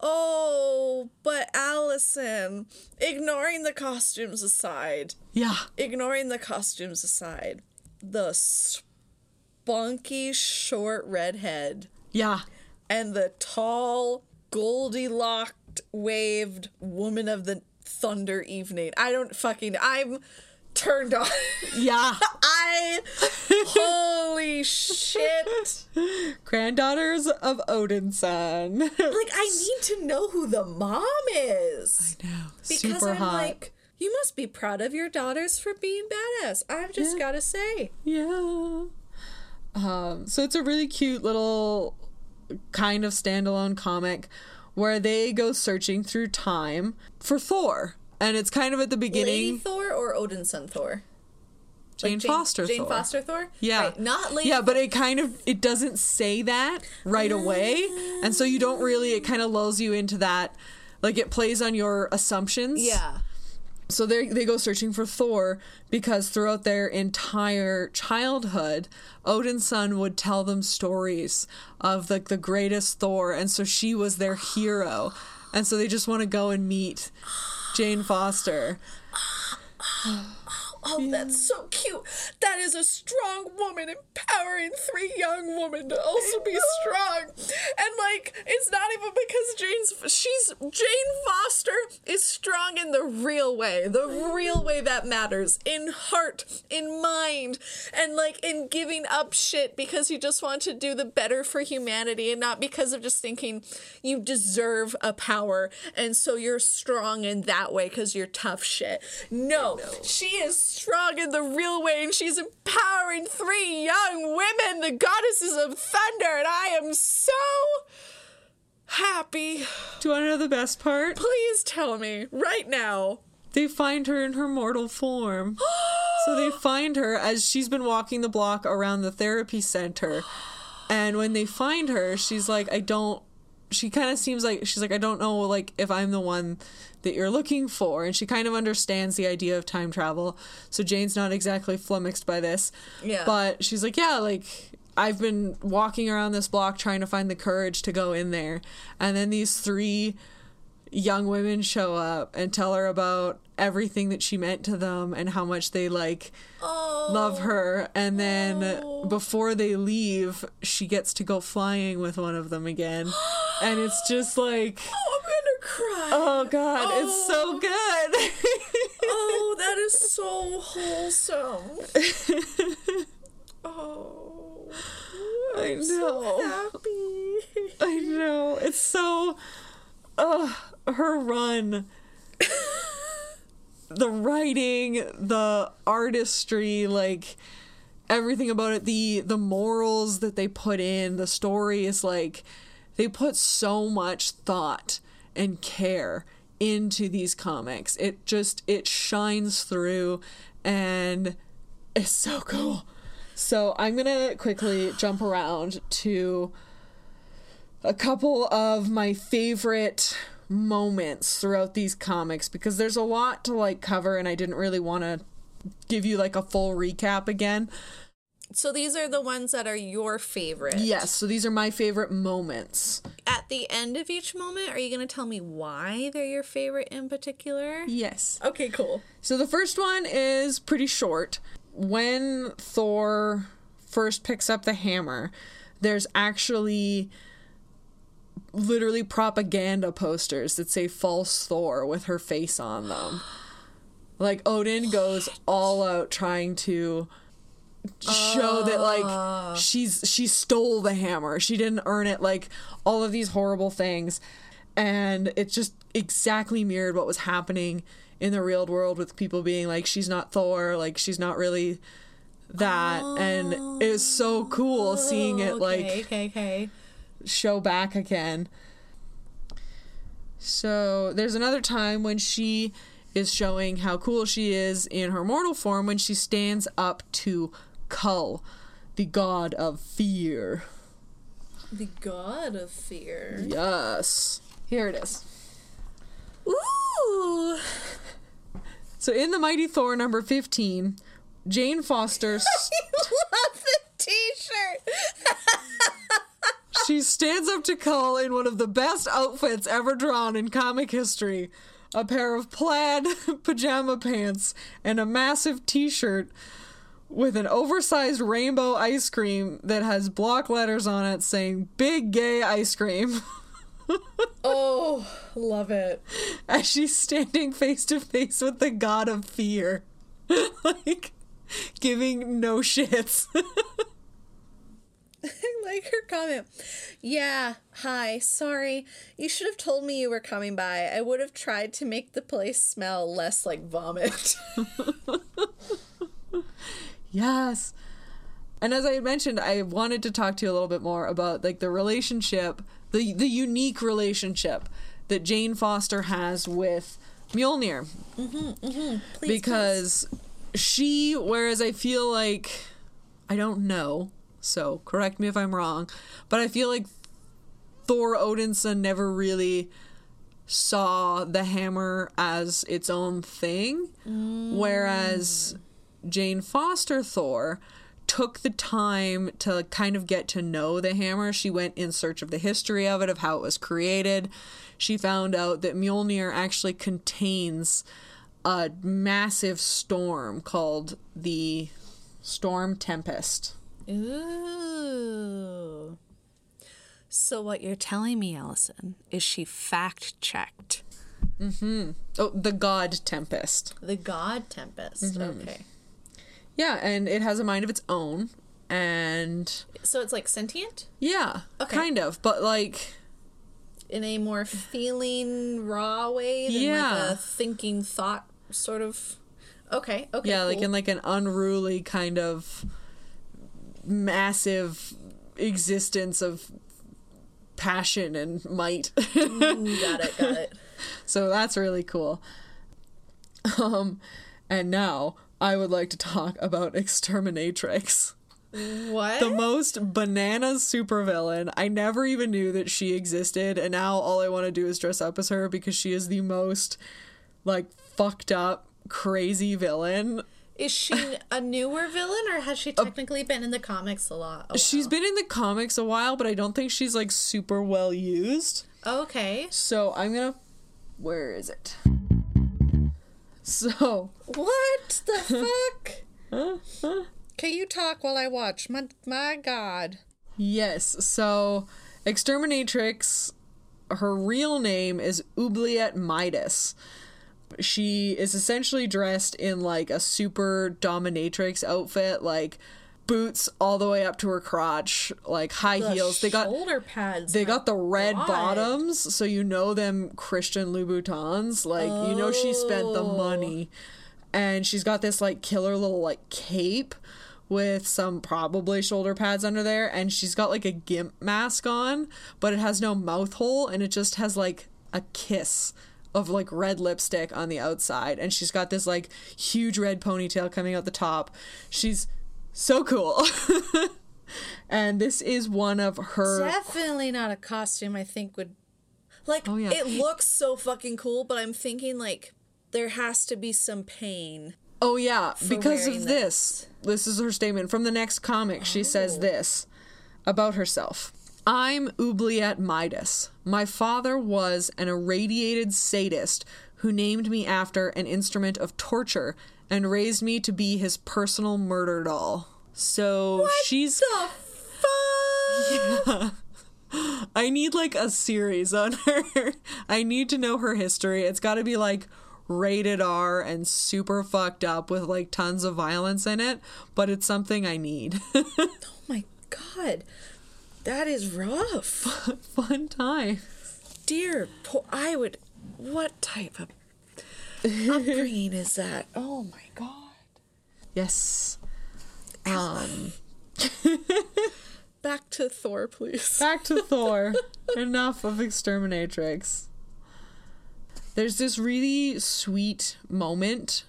Oh, but Alison, ignoring the costumes aside, yeah. ignoring the costumes aside, the spunky short redhead Yeah. and the tall, Goldilocks waved woman of the thunder evening. I don't fucking. I'm turned on. Yeah. I. Holy shit. Granddaughters of Odinson. Like, I need to know who the mom is. no. Because super I'm hot. like, you must be proud of your daughters for being badass. I've just Yeah. gotta say. Yeah. Um, so it's a really cute little kind of standalone comic where they go searching through time for Thor. And it's kind of at the beginning. Lady. Thor or Odinson Thor? Jane, Like Foster Jane Thor. Foster Thor? Yeah. Right, not Lady Yeah, but it kind of it doesn't say that right away. And so you don't really it kind of lulls you into that like it plays on your assumptions. Yeah. So they they go searching for Thor because throughout their entire childhood, Odinson would tell them stories of like the greatest Thor, and so she was their hero, and so they just want to go and meet Jane Foster. Oh, that's so cute. That is a strong woman empowering three young women to also be strong. And like, it's not even because Jane's she's Jane Foster is strong in the real way, the real way that matters, in heart, in mind, and like in giving up shit because you just want to do the better for humanity and not because of just thinking you deserve a power and so you're strong in that way because you're tough shit. No, she is strong in the real way and she's empowering three young women, the goddesses of thunder, and I am so happy. Do you want to know the best part? Please tell me right now. They find her in her mortal form. so they find her as she's been walking the block around the therapy center. And when they find her, she's like, I don't. She kind of seems like she's like, I don't know, like if I'm the one that you're looking for. And she kind of understands the idea of time travel. So Jane's not exactly flummoxed by this. Yeah. But she's like, yeah, like I've been walking around this block trying to find the courage to go in there. And then these three young women show up and tell her about everything that she meant to them and how much they like Oh, love her and then before they leave she gets to go flying with one of them again and it's just like oh, I'm gonna cry. oh god it's so good Oh, that is so wholesome. Oh, I I'm so know. happy. I know it's so uh her run the writing the artistry like everything about it the the morals that they put in the story is like they put so much thought and care into these comics. It just it shines through and it's so cool. So i'm gonna quickly jump around to a couple of my favorite moments throughout these comics because there's a lot to like cover and I didn't really want to give you like a full recap again. So these are the ones that are your favorite. Yes, so these are my favorite moments. At the end of each moment, are you going to tell me why they're your favorite in particular? Yes. Okay, cool. So the first one is pretty short. When Thor first picks up the hammer, there's actually literally propaganda posters that say false Thor with her face on them. Like Odin goes all out trying to show that like ah. she's she stole the hammer. She didn't earn it like all of these horrible things. And it just exactly mirrored what was happening in the real world with people being like she's not Thor, like she's not really that and it was so cool seeing it like oh, okay, okay, okay. Show back again. So there's another time when she is showing how cool she is in her mortal form when she stands up to Cul, the god of fear. The god of fear. Yes. Here it is. Ooh. So in the Mighty Thor number 15, Jane Foster s- I love the t-shirt. she stands up to Cul in one of the best outfits ever drawn in comic history. A pair of plaid pajama pants and a massive t-shirt with an oversized rainbow ice cream that has block letters on it saying big gay ice cream. oh, love it. as she's standing face to face with the god of fear. like giving no shits. I like her comment. Yeah, hi, sorry. You should have told me you were coming by. I would have tried to make the place smell less like vomit. yes. And as I mentioned, I wanted to talk to you a little bit more about like the relationship, the the unique relationship that Jane Foster has with Mjolnir. Mm-hmm, mm-hmm. Please, because she whereas i feel like i don't know so correct me if i'm wrong but i feel like thor odinson never really saw the hammer as its own thing mm. whereas jane foster thor took the time to kind of get to know the hammer. She went in search of the history of it of how it was created. She found out that mjolnir actually contains a massive storm called the Storm Tempest. Ooh. So what you're telling me, Alison, is she fact checked Mhm. Oh, the God Tempest. the God Tempest. Okay. Yeah, and it has a mind of its own. And So it's like sentient yeah, Okay. kind of. But like, in a more feeling raw way than Yeah. like a thinking thought sort of. Okay. Okay. yeah, like in like an unruly kind of massive existence of passion and might. Ooh, got it. Got it. So that's really cool. Um, and now I would like to talk about Exterminatrix. What? The most bananas supervillain. I never even knew that she existed, and now all I want to do is dress up as her because she is the most like fucked up, crazy villain. Is she a newer villain, or has she technically been in the comics a lot? a She's been in the comics a while, but I don't think she's like super well used. Okay. So I'm gonna. Where is it? So What the fuck? Can you talk while I watch? My my God. Yes. So, Exterminatrix, her real name is Oubliette Midas. She is essentially dressed in like a super dominatrix outfit, like boots all the way up to her crotch, like high The heels. They got shoulder pads. they got the red God. bottoms, so you know them Christian Louboutins. Like you know she spent the Oh. money, and she's got this like killer little like cape with some probably shoulder pads under there, and she's got like a gimp mask on, but it has no mouth hole, and it just has like a kiss of like red lipstick on the outside, and she's got this like huge red ponytail coming out the top. She's so cool. and this is one of her Definitely not a costume. I think would like. Oh, yeah. It looks so fucking cool, but I'm thinking like there has to be some pain. Oh yeah, because of this. This is her statement from the next comic. She says oh. this about herself. I'm Oubliette Midas. My father was an irradiated sadist who named me after an instrument of torture and raised me to be his personal murder doll. So she's The fuck? Yeah. I need like a series on her. I need to know her history. It's got to be like rated R and super fucked up with like tons of violence in it, but it's something I need. Oh my god, that is rough. Fun time. Dear, poor. I would. What type of upbringing is that? Oh my god. Yes. Um Back to Thor, please. Back to Thor. Enough of Exterminatrix. There's this really sweet moment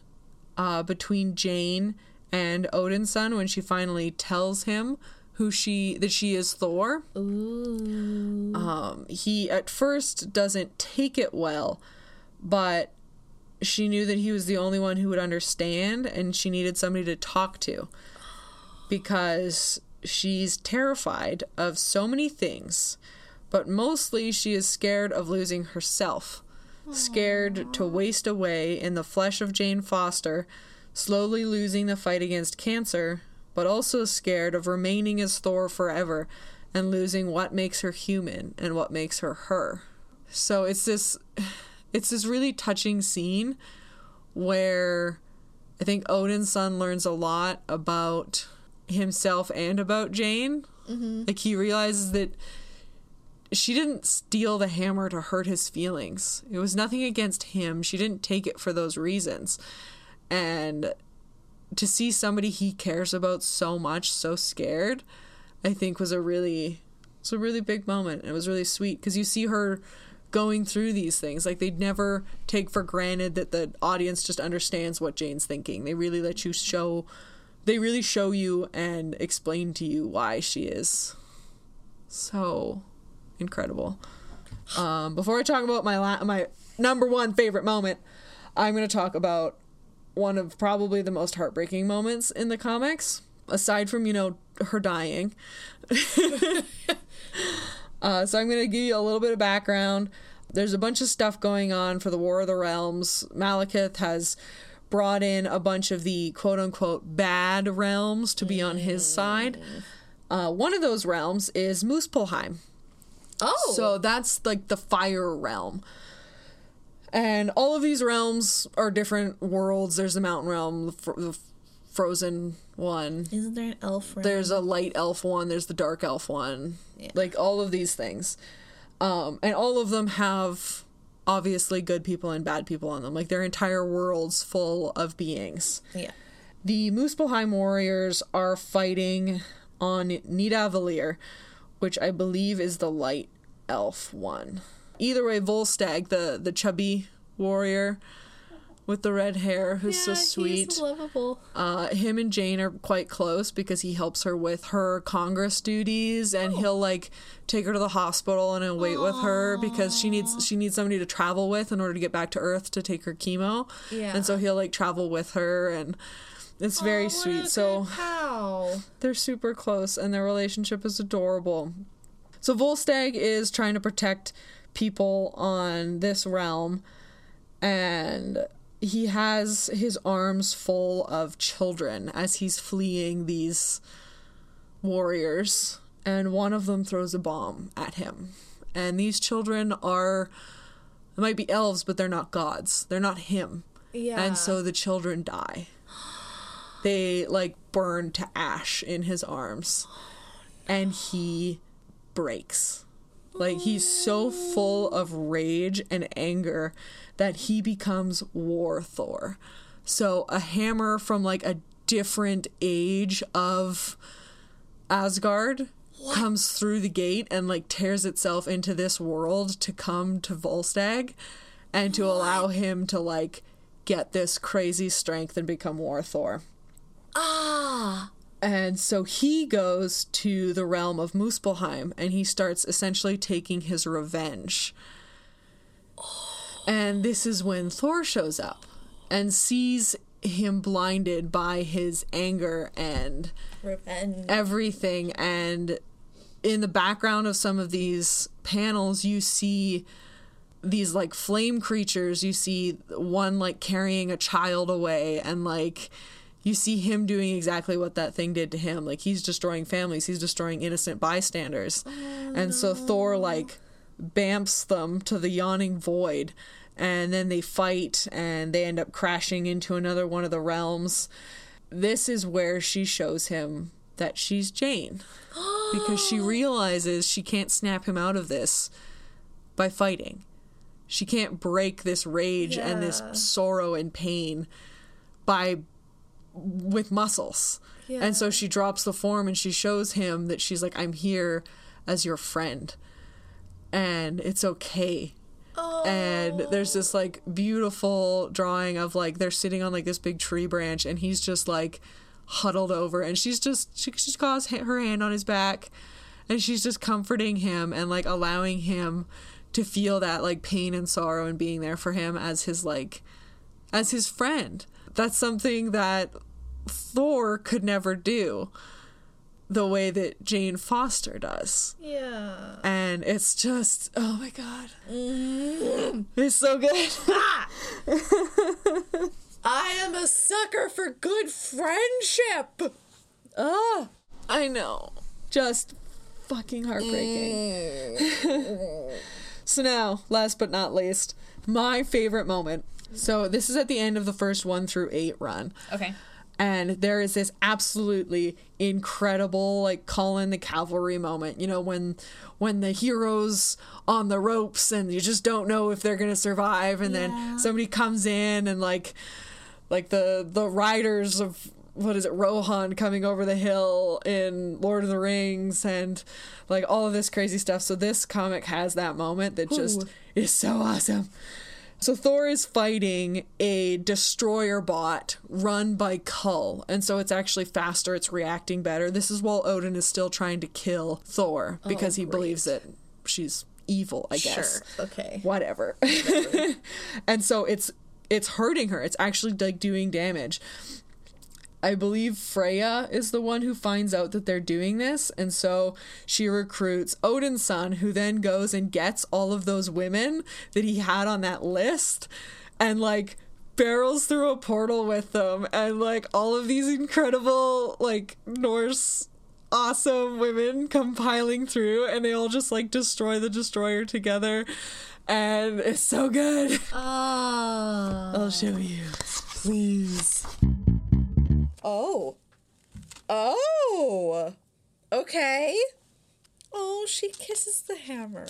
uh, between Jane and Odinson when she finally tells him who she that she is Thor. Ooh. Um, he at first doesn't take it well, but she knew that he was the only one who would understand, and she needed somebody to talk to because she's terrified of so many things, but mostly she is scared of losing herself. Scared to waste away in the flesh of Jane Foster, slowly losing the fight against cancer, but also scared of remaining as Thor forever and losing what makes her human and what makes her her. So it's this it's this really touching scene where I think Odinson learns a lot about himself and about Jane. Mm-hmm. Like he realizes that she didn't steal the hammer to hurt his feelings. It was nothing against him. She didn't take it for those reasons. And to see somebody he cares about so much so scared, I think was a really it's a really big moment. It was really sweet because you see her going through these things. Like they'd never take for granted that the audience just understands what Jane's thinking. They really let you show they really show you and explain to you why she is so incredible. Um, before I talk about my la- my number one favorite moment, I'm going to talk about one of probably the most heartbreaking moments in the comics, aside from you know her dying. uh, so I'm going to give you a little bit of background. There's a bunch of stuff going on for the War of the Realms. Malekith has brought in a bunch of the quote unquote bad realms to be on his side. Uh, one of those realms is Muspelheim. Oh. So that's like the fire realm. And all of these realms are different worlds. There's the mountain realm, the, fr- the frozen one. Isn't there an elf realm? There's a light elf one. There's the dark elf one. Yeah. Like all of these things. Um, and all of them have obviously good people and bad people on them. Like their entire world's full of beings. Yeah. The Muspelheim warriors are fighting on Nidavellir, which I believe is the light elf one. Either way, Volstagg, the the chubby warrior with the red hair, who's so sweet. He's lovable. Uh, him and Jane are quite close because he helps her with her Congress duties, and he'll like take her to the hospital and wait with her because she needs she needs somebody to travel with in order to get back to Earth to take her chemo. Yeah. and so he'll like travel with her, and it's very sweet. So how? they're super close, and their relationship is adorable. So Volstagg is trying to protect people on this realm, and he has his arms full of children as he's fleeing these warriors, and one of them throws a bomb at him. And these children are, they might be elves, but they're not gods. They're not him. Yeah. And so the children die. They like burn to ash in his arms. And he breaks. Like he's so full of rage and anger that he becomes War Thor. So a hammer from like a different age of Asgard comes through the gate and like tears itself into this world to come to Volstagg and to allow him to like get this crazy strength and become War Thor. ah. And so he goes to the realm of Muspelheim and he starts essentially taking his revenge. And this is when Thor shows up and sees him blinded by his anger and Revenge. everything. And in the background of some of these panels, you see these like flame creatures. You see one like carrying a child away, and like you see him doing exactly what that thing did to him. Like he's destroying families, he's destroying innocent bystanders. Oh, and so Thor like bamps them to the yawning void. And then they fight and they end up crashing into another one of the realms this is where she shows him that she's Jane because she realizes she can't snap him out of this by fighting. She can't break this rage and this sorrow and pain by with muscles. And so she drops the form and she shows him that she's like, I'm here as your friend. And it's okay. And there's this oh. like beautiful drawing of like they're sitting on like this big tree branch and he's just like huddled over and she's just she, she's got her hand on his back and she's just comforting him and like allowing him to feel that like pain and sorrow and being there for him as his like as his friend. That's something that Thor could never do the way that Jane Foster does. Yeah. And it's just, oh my god. Mm-hmm. It's so good. I am a sucker for good friendship. oh, I know. Just fucking heartbreaking. Mm. so now, last but not least, my favorite moment. So this is at the end of the first one through eight run. Okay. and there is this absolutely incredible like call in the cavalry moment you know when when the heroes on the ropes and you just don't know if they're gonna survive and Yeah. then somebody comes in and like like the the riders of what is it rohan coming over the hill in lord of the rings and like all of this crazy stuff so this comic has that moment that just is so awesome so Thor is fighting a destroyer bot run by Cul, and so it's actually faster, it's reacting better. This is while Odin is still trying to kill Thor oh, because he great. believes that she's evil, I guess. Sure. Okay. Whatever. and so it's it's hurting her. It's actually like doing damage. I believe Freya is the one who finds out that they're doing this, and so she recruits Odinson, who then goes and gets all of those women that he had on that list, and like barrels through a portal with them, and like all of these incredible like Norse awesome women come piling through, and they all just like destroy the destroyer together, and it's so good. Ah. I'll show you, please. Oh. Oh. Okay. Oh, she kisses the hammer.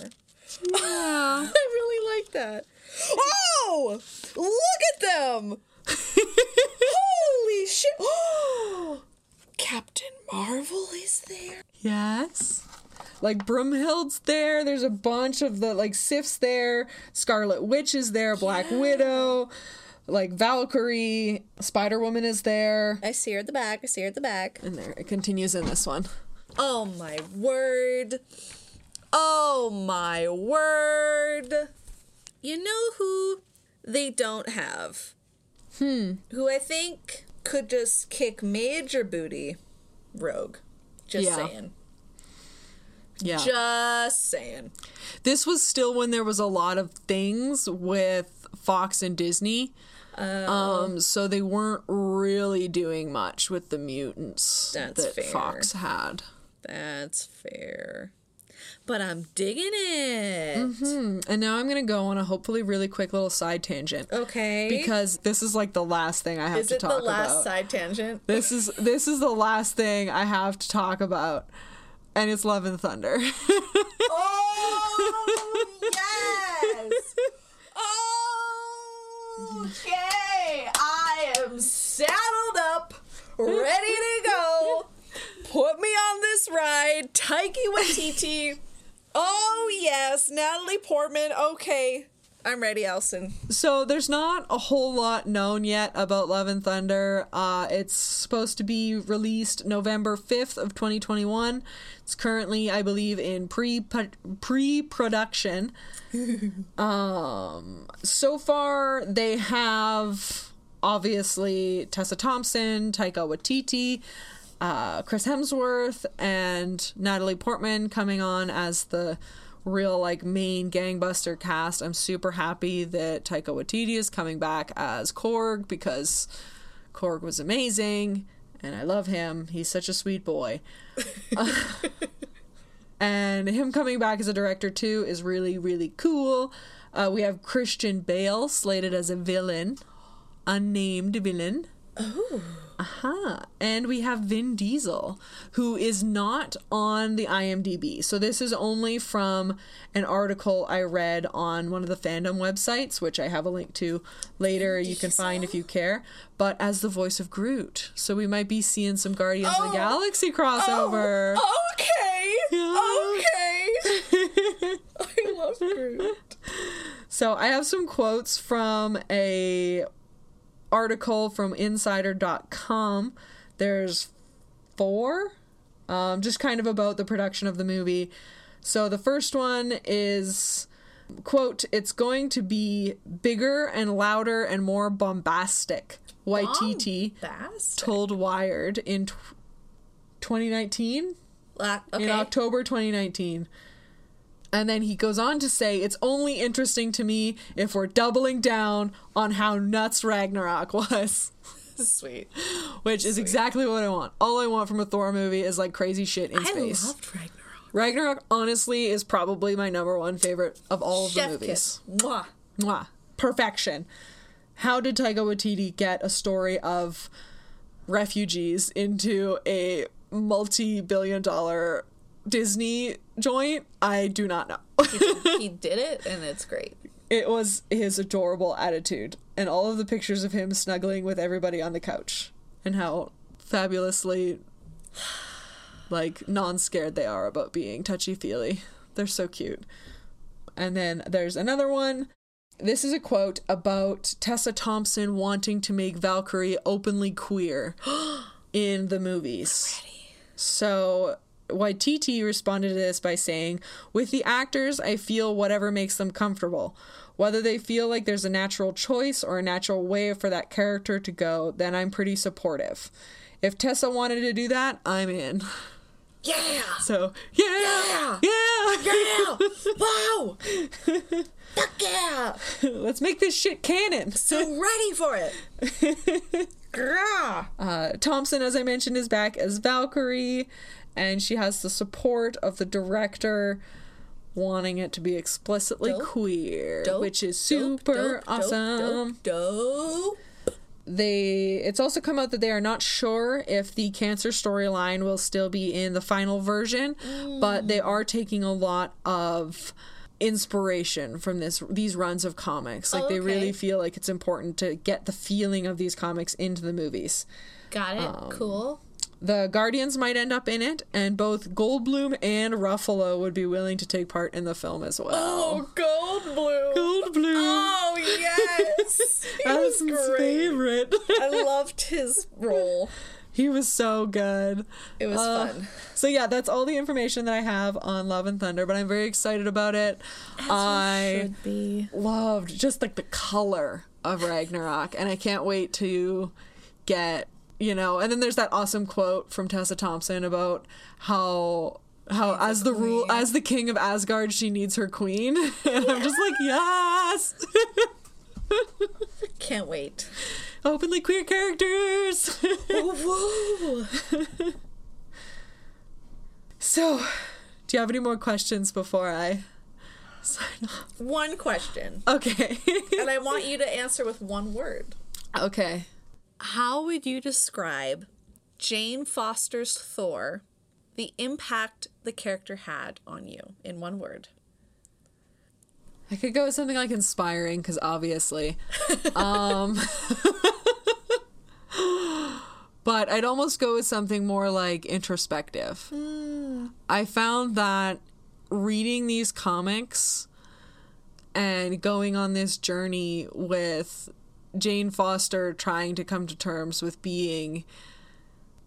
Yeah. I really like that. Oh! Look at them! Holy shit! Oh! Captain Marvel is there. Yes. Like Broomhild's there. There's a bunch of the like Sif's there. Scarlet Witch is there. Black Widow. Like Valkyrie. Spider Woman is there. I see her at the back. I see her at the back. And there it continues in this one. Oh my word. Oh my word. You know who they don't have? Hmm. Who I think could just kick major booty? Rogue. Just Yeah. saying. Yeah. Just saying. this was still when there was a lot of things with Fox and Disney. Um, so they weren't really doing much with the mutants That's that fair. Fox had. That's fair. But I'm digging it. And now I'm gonna go on a hopefully really quick little side tangent Okay. because this is like the last thing I have is to it talk the last about. side tangent? This is this is the last thing I have to talk about, and it's Love and Thunder. Oh yes. Okay, I am saddled up, ready to go. Put me on this ride, Taika Waititi. Oh yes, Natalie Portman. Okay, I'm ready, Alison. so there's not a whole lot known yet about Love and Thunder. Uh, it's supposed to be released November 5th of 2021. It's currently, I believe, in pre pre production. um, so far they have obviously Tessa Thompson, Taika Waititi. uh, Chris Hemsworth and Natalie Portman coming on as the real like main gangbuster cast. I'm super happy that Taika Waititi is coming back as Korg because Korg was amazing and I love him. He's such a sweet boy. and him coming back as a director too is really really cool. Uh, we have Christian Bale slated as a villain, unnamed villain. Huh. And we have Vin Diesel, who is not on the IMDb. So this is only from an article I read on one of the fandom websites, which I have a link to later. You can find if you care. But as the voice of Groot. So we might be seeing some Guardians of the Oh. Galaxy crossover. Oh, okay. Okay. I love Groot. So I have some quotes from a article from insider.com. There's four um, just kind of about the production of the movie. So the first one is quote, it's going to be bigger and louder and more bombastic. YTT Bass. told Wired in tw 2019 La- okay. in October 2019. And then he goes on to say, It's only interesting to me if we're doubling down on how nuts Ragnarok was. Sweet. Which is exactly what I want. All I want from a Thor movie is like crazy shit in I space. I loved Ragnarok. Ragnarok, honestly, is probably my number one favorite of all of Chef the movies. kiss. Mwah. Mwah. Perfection. How did Taika Waititi get a story of refugees into a multi billion dollar Disney joint? I do not know. He did it, and it's great. it was his adorable attitude and all of the pictures of him snuggling with everybody on the couch and how fabulously like non-scared they are about being touchy-feely. They're so cute. And then there's another one. This is a quote about Tessa Thompson wanting to make Valkyrie openly queer in the movies. So Waititi responded to this by saying, With the actors, I feel whatever makes them comfortable. Whether they feel like there's a natural choice or a natural way for that character to go, then I'm pretty supportive. If Tessa wanted to do that, I'm in. Yeah. So, yeah! Yeah! Yeah. wow. Fuck yeah. Let's make this shit canon. So ready for it. Yeah. Uh, Thompson, as I mentioned, is back as Valkyrie, and she has the support of the director wanting it to be explicitly Dope. queer, Dope, which is super dope, awesome. Dope. They it's also come out that they are not sure if the cancer storyline will still be in the final version, but they are taking a lot of inspiration from this these runs of comics. Like they really feel like it's important to get the feeling of these comics into the movies. Got it. Um, cool. The Guardians might end up in it, and both Goldblum and Ruffalo would be willing to take part in the film as well. Oh, Goldblum. Goldblum, Oh yes. Alison's great. favorite. I loved his role. he was so good. It was Uh, fun. So yeah, that's all the information that I have on Love and Thunder, but I'm very excited about it. I Should be. loved just like the color of Ragnarok, and I can't wait to get you know. And then there's that awesome quote from Tessa Thompson about how how as the rule as the king of Asgard, she needs her queen, and I'm just like yes, Can't wait. openly queer characters. Whoa. so, do you have any more questions before I sign off? One question, Okay. and I want you to answer with one word. okay. How would you describe Jane Foster's Thor, the impact the character had on you in one word? I could go with something like inspiring because obviously. um, but I'd almost go with something more like introspective. I found that reading these comics and going on this journey with Jane Foster trying to come to terms with being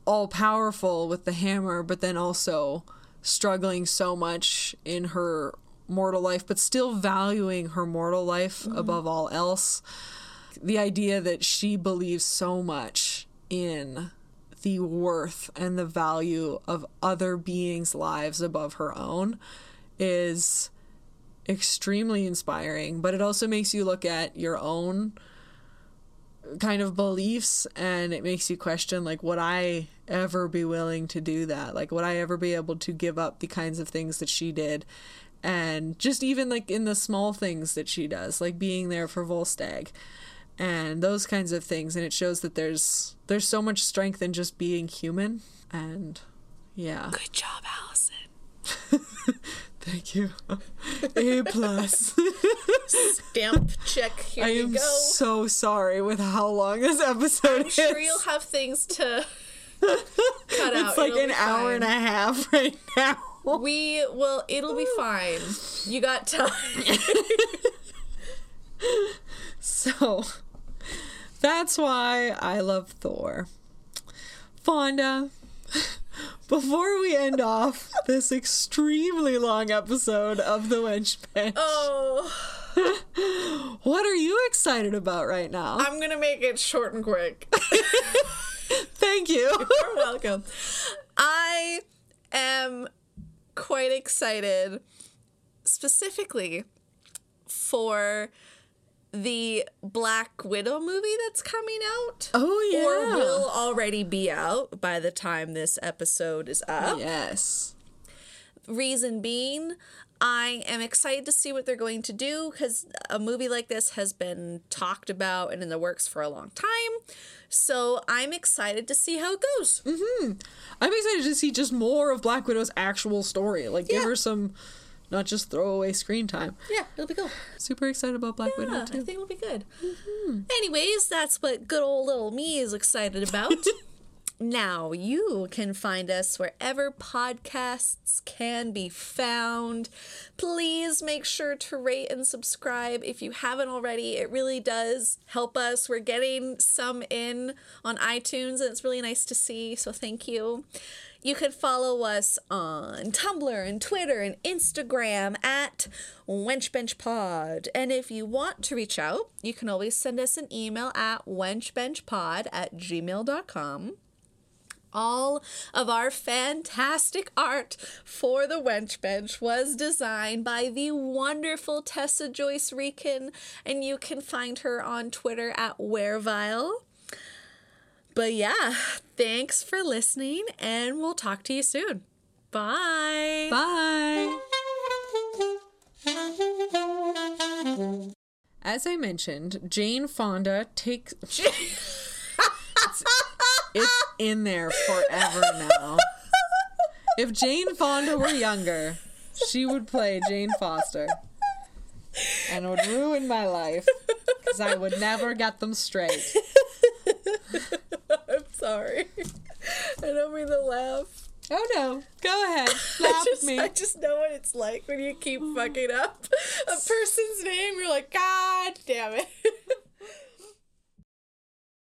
all powerful with the hammer, but then also struggling so much in her mortal life, but still valuing her mortal life mm-hmm. above all else. The idea that she believes so much in the worth and the value of other beings' lives above her own is extremely inspiring, but it also makes you look at your own kind of beliefs and it makes you question like would I ever be willing to do that? Like would I ever be able to give up the kinds of things that she did? And just even like in the small things that she does, like being there for Volstagg. and those kinds of things and it shows that there's there's so much strength in just being human and yeah Good job, Alison. thank you a plus Stamp check. Here you go. i am so sorry with how long this episode I'm is sure you'll have things to cut out. it's like It'll an hour and a half right now We will. It'll be fine. You got time. so that's why i love thor fonda before we end off this extremely long episode of the wench bench oh, What are you excited about right now? I'm gonna make it short and quick. Thank you. You're welcome. I am quite excited specifically for the Black Widow movie that's coming out. Oh yeah. Or will already be out by the time this episode is up. Yes. Reason being, I am excited to see what they're going to do because a movie like this has been talked about and in the works for a long time. So I'm excited to see how it goes. Mm-hmm. I'm excited to see just more of Black Widow's actual story. Like give her some not just throwaway screen time. Yeah, it'll be cool. Super excited about Black Yeah, Widow I think it'll be good. Mm-hmm. Anyways, that's what good old little me is excited about. now, you can find us wherever podcasts can be found. Please make sure to rate and subscribe if you haven't already. It really does help us. We're getting some in on iTunes, and it's really nice to see. So, thank you. You can follow us on Tumblr and Twitter and Instagram at wenchbenchpod. And if you want to reach out, you can always send us an email at wenchbenchpod at gmail.com. All of our fantastic art for the Wench Bench was designed by the wonderful Tessa Joyce Riecken, and you can find her on Twitter at Werevile. But yeah, thanks for listening, and we'll talk to you soon. Bye. Bye. As I mentioned, Jane Fonda takes it's, it's in there forever now. If Jane Fonda were younger, she would play Jane Foster. And it would ruin my life because I would never get them straight. Sorry. I don't mean to laugh. Oh no, go ahead, I laugh just, me. I just know what it's like when you keep mm. fucking up a person's name. You're like, God damn it.